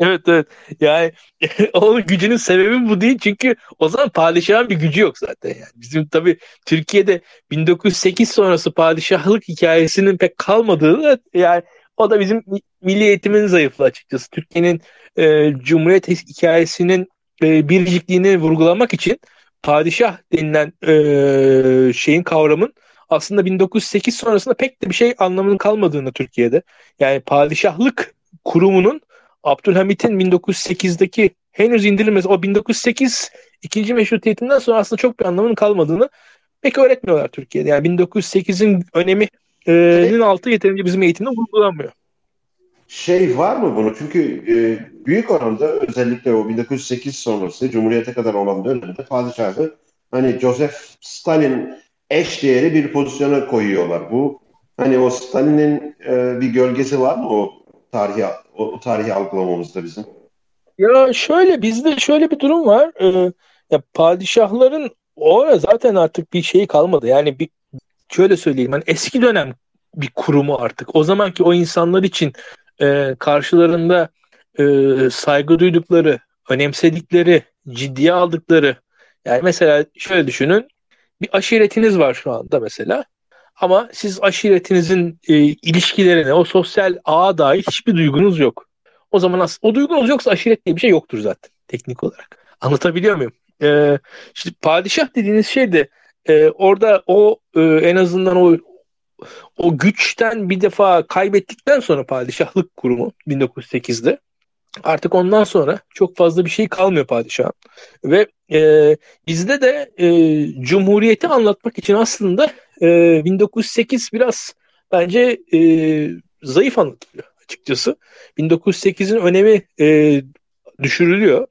Evet evet. Yani [laughs] onun gücünün sebebi bu değil. Çünkü o zaman padişahın bir gücü yok zaten. Yani. Bizim tabii Türkiye'de 1908 sonrası padişahlık hikayesinin pek kalmadığı yani o da bizim milli eğitimin zayıflığı açıkçası. Türkiye'nin e, Cumhuriyet hikayesinin e, biricikliğini vurgulamak için padişah denilen e, şeyin kavramın aslında 1908 sonrasında pek de bir şey anlamının kalmadığını Türkiye'de. Yani padişahlık kurumunun Abdülhamit'in 1908'deki henüz indirilmesi o 1908 ikinci meşrutiyetinden sonra aslında çok bir anlamının kalmadığını pek öğretmiyorlar Türkiye'de. Yani 1908'in önemi e, altı yeterince bizim eğitimde vurgulanmıyor. Şey var mı bunu? Çünkü e, büyük oranda özellikle o 1908 sonrası Cumhuriyete kadar olan dönemde padişahı hani Joseph Stalin eş değeri bir pozisyona koyuyorlar. Bu hani o Stalin'in e, bir gölgesi var mı o tarihi o, o tarihi algılamamızda bizim? Ya şöyle bizde şöyle bir durum var. Ee, ya padişahların o zaten artık bir şey kalmadı. Yani bir şöyle söyleyeyim. Hani eski dönem bir kurumu artık. O zamanki o insanlar için e, karşılarında e, saygı duydukları, önemsedikleri, ciddiye aldıkları yani mesela şöyle düşünün bir aşiretiniz var şu anda mesela ama siz aşiretinizin e, ilişkilerine o sosyal ağa dair hiçbir duygunuz yok. O zaman as- o duygunuz yoksa aşiret diye bir şey yoktur zaten teknik olarak. Anlatabiliyor muyum? Ee, işte padişah dediğiniz şey de e, orada o e, en azından o o güçten bir defa kaybettikten sonra padişahlık kurumu 1908'de artık ondan sonra çok fazla bir şey kalmıyor padişahın. Ve e, bizde de e, Cumhuriyeti anlatmak için aslında e, 1908 biraz bence e, zayıf anlatılıyor açıkçası. 1908'in önemi e, düşürülüyor.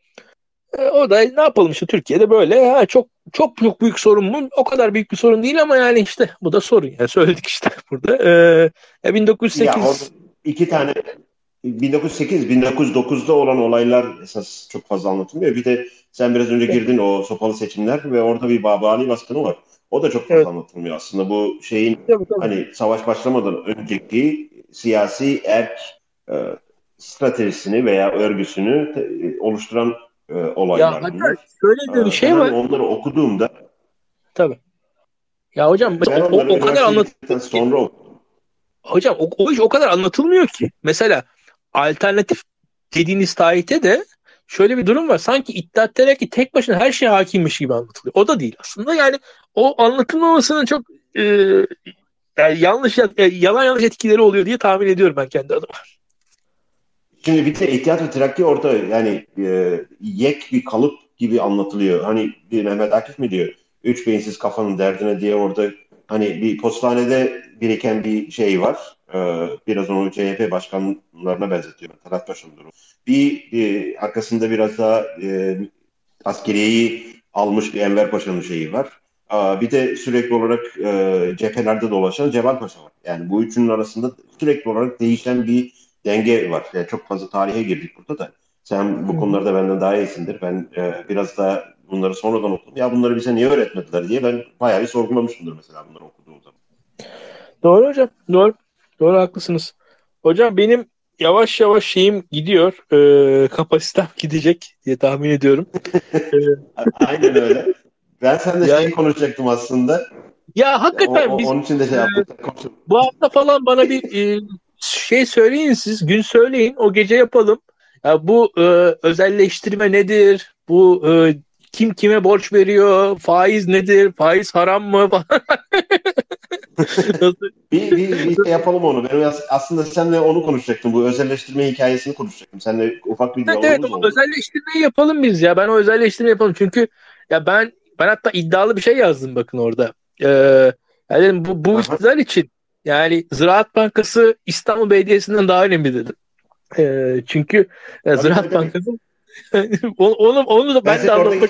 E, o da ne yapalım işte Türkiye'de böyle ha, çok çok çok büyük sorun mu? O kadar büyük bir sorun değil ama yani işte bu da sorun yani [laughs] söyledik işte burada. E, 1908 ya orada iki tane 1908-1909'da olan olaylar esas çok fazla anlatılmıyor. Bir de sen biraz önce girdin o sopalı seçimler ve orada bir Babali baskını var. O da çok fazla evet. anlatılmıyor aslında. Bu şeyin tabii, tabii. hani savaş başlamadan önceki siyasi erk e, stratejisini veya örgüsünü te, oluşturan e, olaylar ya, bunlar. Şöyle bir şey var. Onları okuduğumda tabii. Ya hocam ben o, o, kadar anlatılıyor. Sonra okudum. Hocam o, o iş o kadar anlatılmıyor ki. Mesela alternatif dediğiniz tarihte de şöyle bir durum var. Sanki İttihat Terakki tek başına her şeye hakimmiş gibi anlatılıyor. O da değil aslında. Yani o anlatılmamasının çok e, yani yanlış e, yalan yanlış etkileri oluyor diye tahmin ediyorum ben kendi adıma. Şimdi bir de İttihat ve Terakki orada yani e, yek bir kalıp gibi anlatılıyor. Hani bir Mehmet Akif mi diyor? Üç beyinsiz kafanın derdine diye orada hani bir postanede biriken bir şey var. Ee, biraz onu CHP başkanlarına benzetiyorum. Talat Paşa'nın durumu. Bir e, arkasında biraz daha e, askeriyeyi almış bir Enver Paşa'nın şeyi var. Aa, bir de sürekli olarak e, cephelerde dolaşan Cemal Paşa var. Yani bu üçünün arasında sürekli olarak değişen bir denge var. Yani çok fazla tarihe girdik burada da. Sen bu konularda benden daha iyisindir. Ben e, biraz daha bunları sonradan okudum. Ya bunları bize niye öğretmediler diye ben bayağı bir sorgulamışımdır mesela bunları okuduğum zaman. Doğru hocam. Doğru. Doğru haklısınız. Hocam benim yavaş yavaş şeyim gidiyor. E, kapasitem [laughs] gidecek diye tahmin ediyorum. [laughs] Aynen öyle. Ben seninle yani, şey konuşacaktım aslında. Ya hakikaten o, o, biz onun için de şey yaptık. E, bu hafta falan bana bir e, şey söyleyin siz. Gün söyleyin. O gece yapalım. Ya bu e, özelleştirme nedir? Bu e, kim kime borç veriyor? Faiz nedir? Faiz haram mı? [laughs] [laughs] bir, bir, bir şey yapalım onu. Ben aslında seninle onu konuşacaktım. Bu özelleştirme hikayesini konuşacaktım. Seninle ufak bir diyalogumuz evet, evet, oldu. Özelleştirmeyi yapalım biz ya. Ben o özelleştirme yapalım. Çünkü ya ben ben hatta iddialı bir şey yazdım bakın orada. Ee, yani bu, bu iktidar için yani Ziraat Bankası İstanbul Belediyesi'nden daha önemli dedim. Ee, çünkü e, Ziraat Bankası onu, onu, onu da ben, ben de anlatmak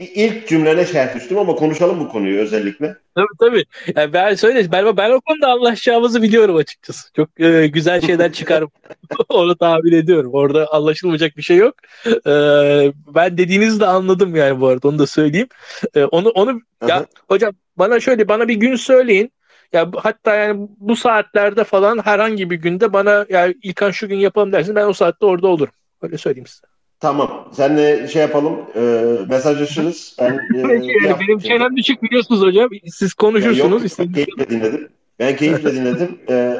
ilk cümlene şerh düştüm ama konuşalım bu konuyu özellikle. Tabii tabii. Yani ben söyle ben, ben o konuda anlaşacağımızı biliyorum açıkçası. Çok e, güzel şeyler çıkar. [laughs] Onu tahmin ediyorum. Orada anlaşılmayacak bir şey yok. E, ben dediğinizi de anladım yani bu arada onu da söyleyeyim. E, onu onu ya hocam bana şöyle bana bir gün söyleyin. Ya hatta yani bu saatlerde falan herhangi bir günde bana ya yani İlkan şu gün yapalım dersin ben o saatte orada olurum. Öyle söyleyeyim size. Tamam. Senle şey yapalım. E, mesajlaşırız. Ben, e, [laughs] benim benim çenem düşük biliyorsunuz hocam. Siz konuşursunuz. yok, keyifle dinledim. Ben keyifle dinledim. E,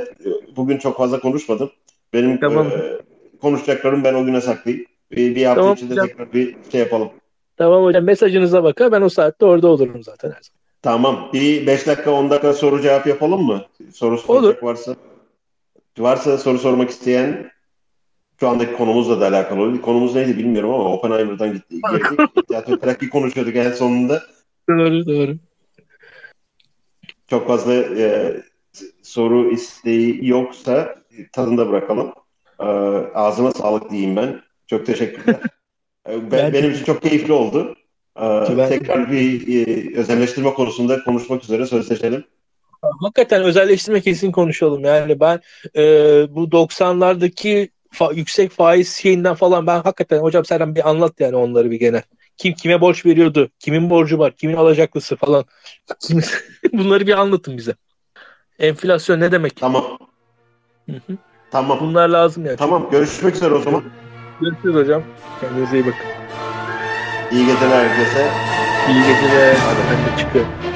bugün çok fazla konuşmadım. Benim tamam. e, konuşacaklarım ben o güne saklayayım. Bir, bir hafta tamam, içinde hocam. tekrar bir şey yapalım. Tamam hocam. Mesajınıza bakar. Ben o saatte orada olurum zaten her zaman. Tamam. Bir 5 dakika 10 dakika soru cevap yapalım mı? Soru soracak varsa. Varsa soru sormak isteyen şu andaki konumuzla da alakalı. Konumuz neydi bilmiyorum ama Oppenheimer'dan gitti. Tiyatro terakki konuşuyorduk en sonunda. Doğru doğru. Çok fazla e, soru isteği yoksa tadında bırakalım. E, ağzına sağlık diyeyim ben. Çok teşekkürler. E, ben, benim için çok keyifli oldu. E, ben... Tekrar bir e, özelleştirme konusunda konuşmak üzere sözleşelim. Hakikaten özelleştirme kesin konuşalım. Yani ben e, bu 90'lardaki fa- yüksek faiz şeyinden falan ben hakikaten hocam sen bir anlat yani onları bir genel. Kim kime borç veriyordu? Kimin borcu var? Kimin alacaklısı falan. [laughs] Bunları bir anlatın bize. Enflasyon ne demek? Tamam. Hı-hı. Tamam. Bunlar lazım yani. Tamam. Görüşmek üzere o zaman. Görüşürüz hocam. Kendinize iyi bakın. İyi geceler herkese. İyi geceler. Hadi ben de çıkıyorum.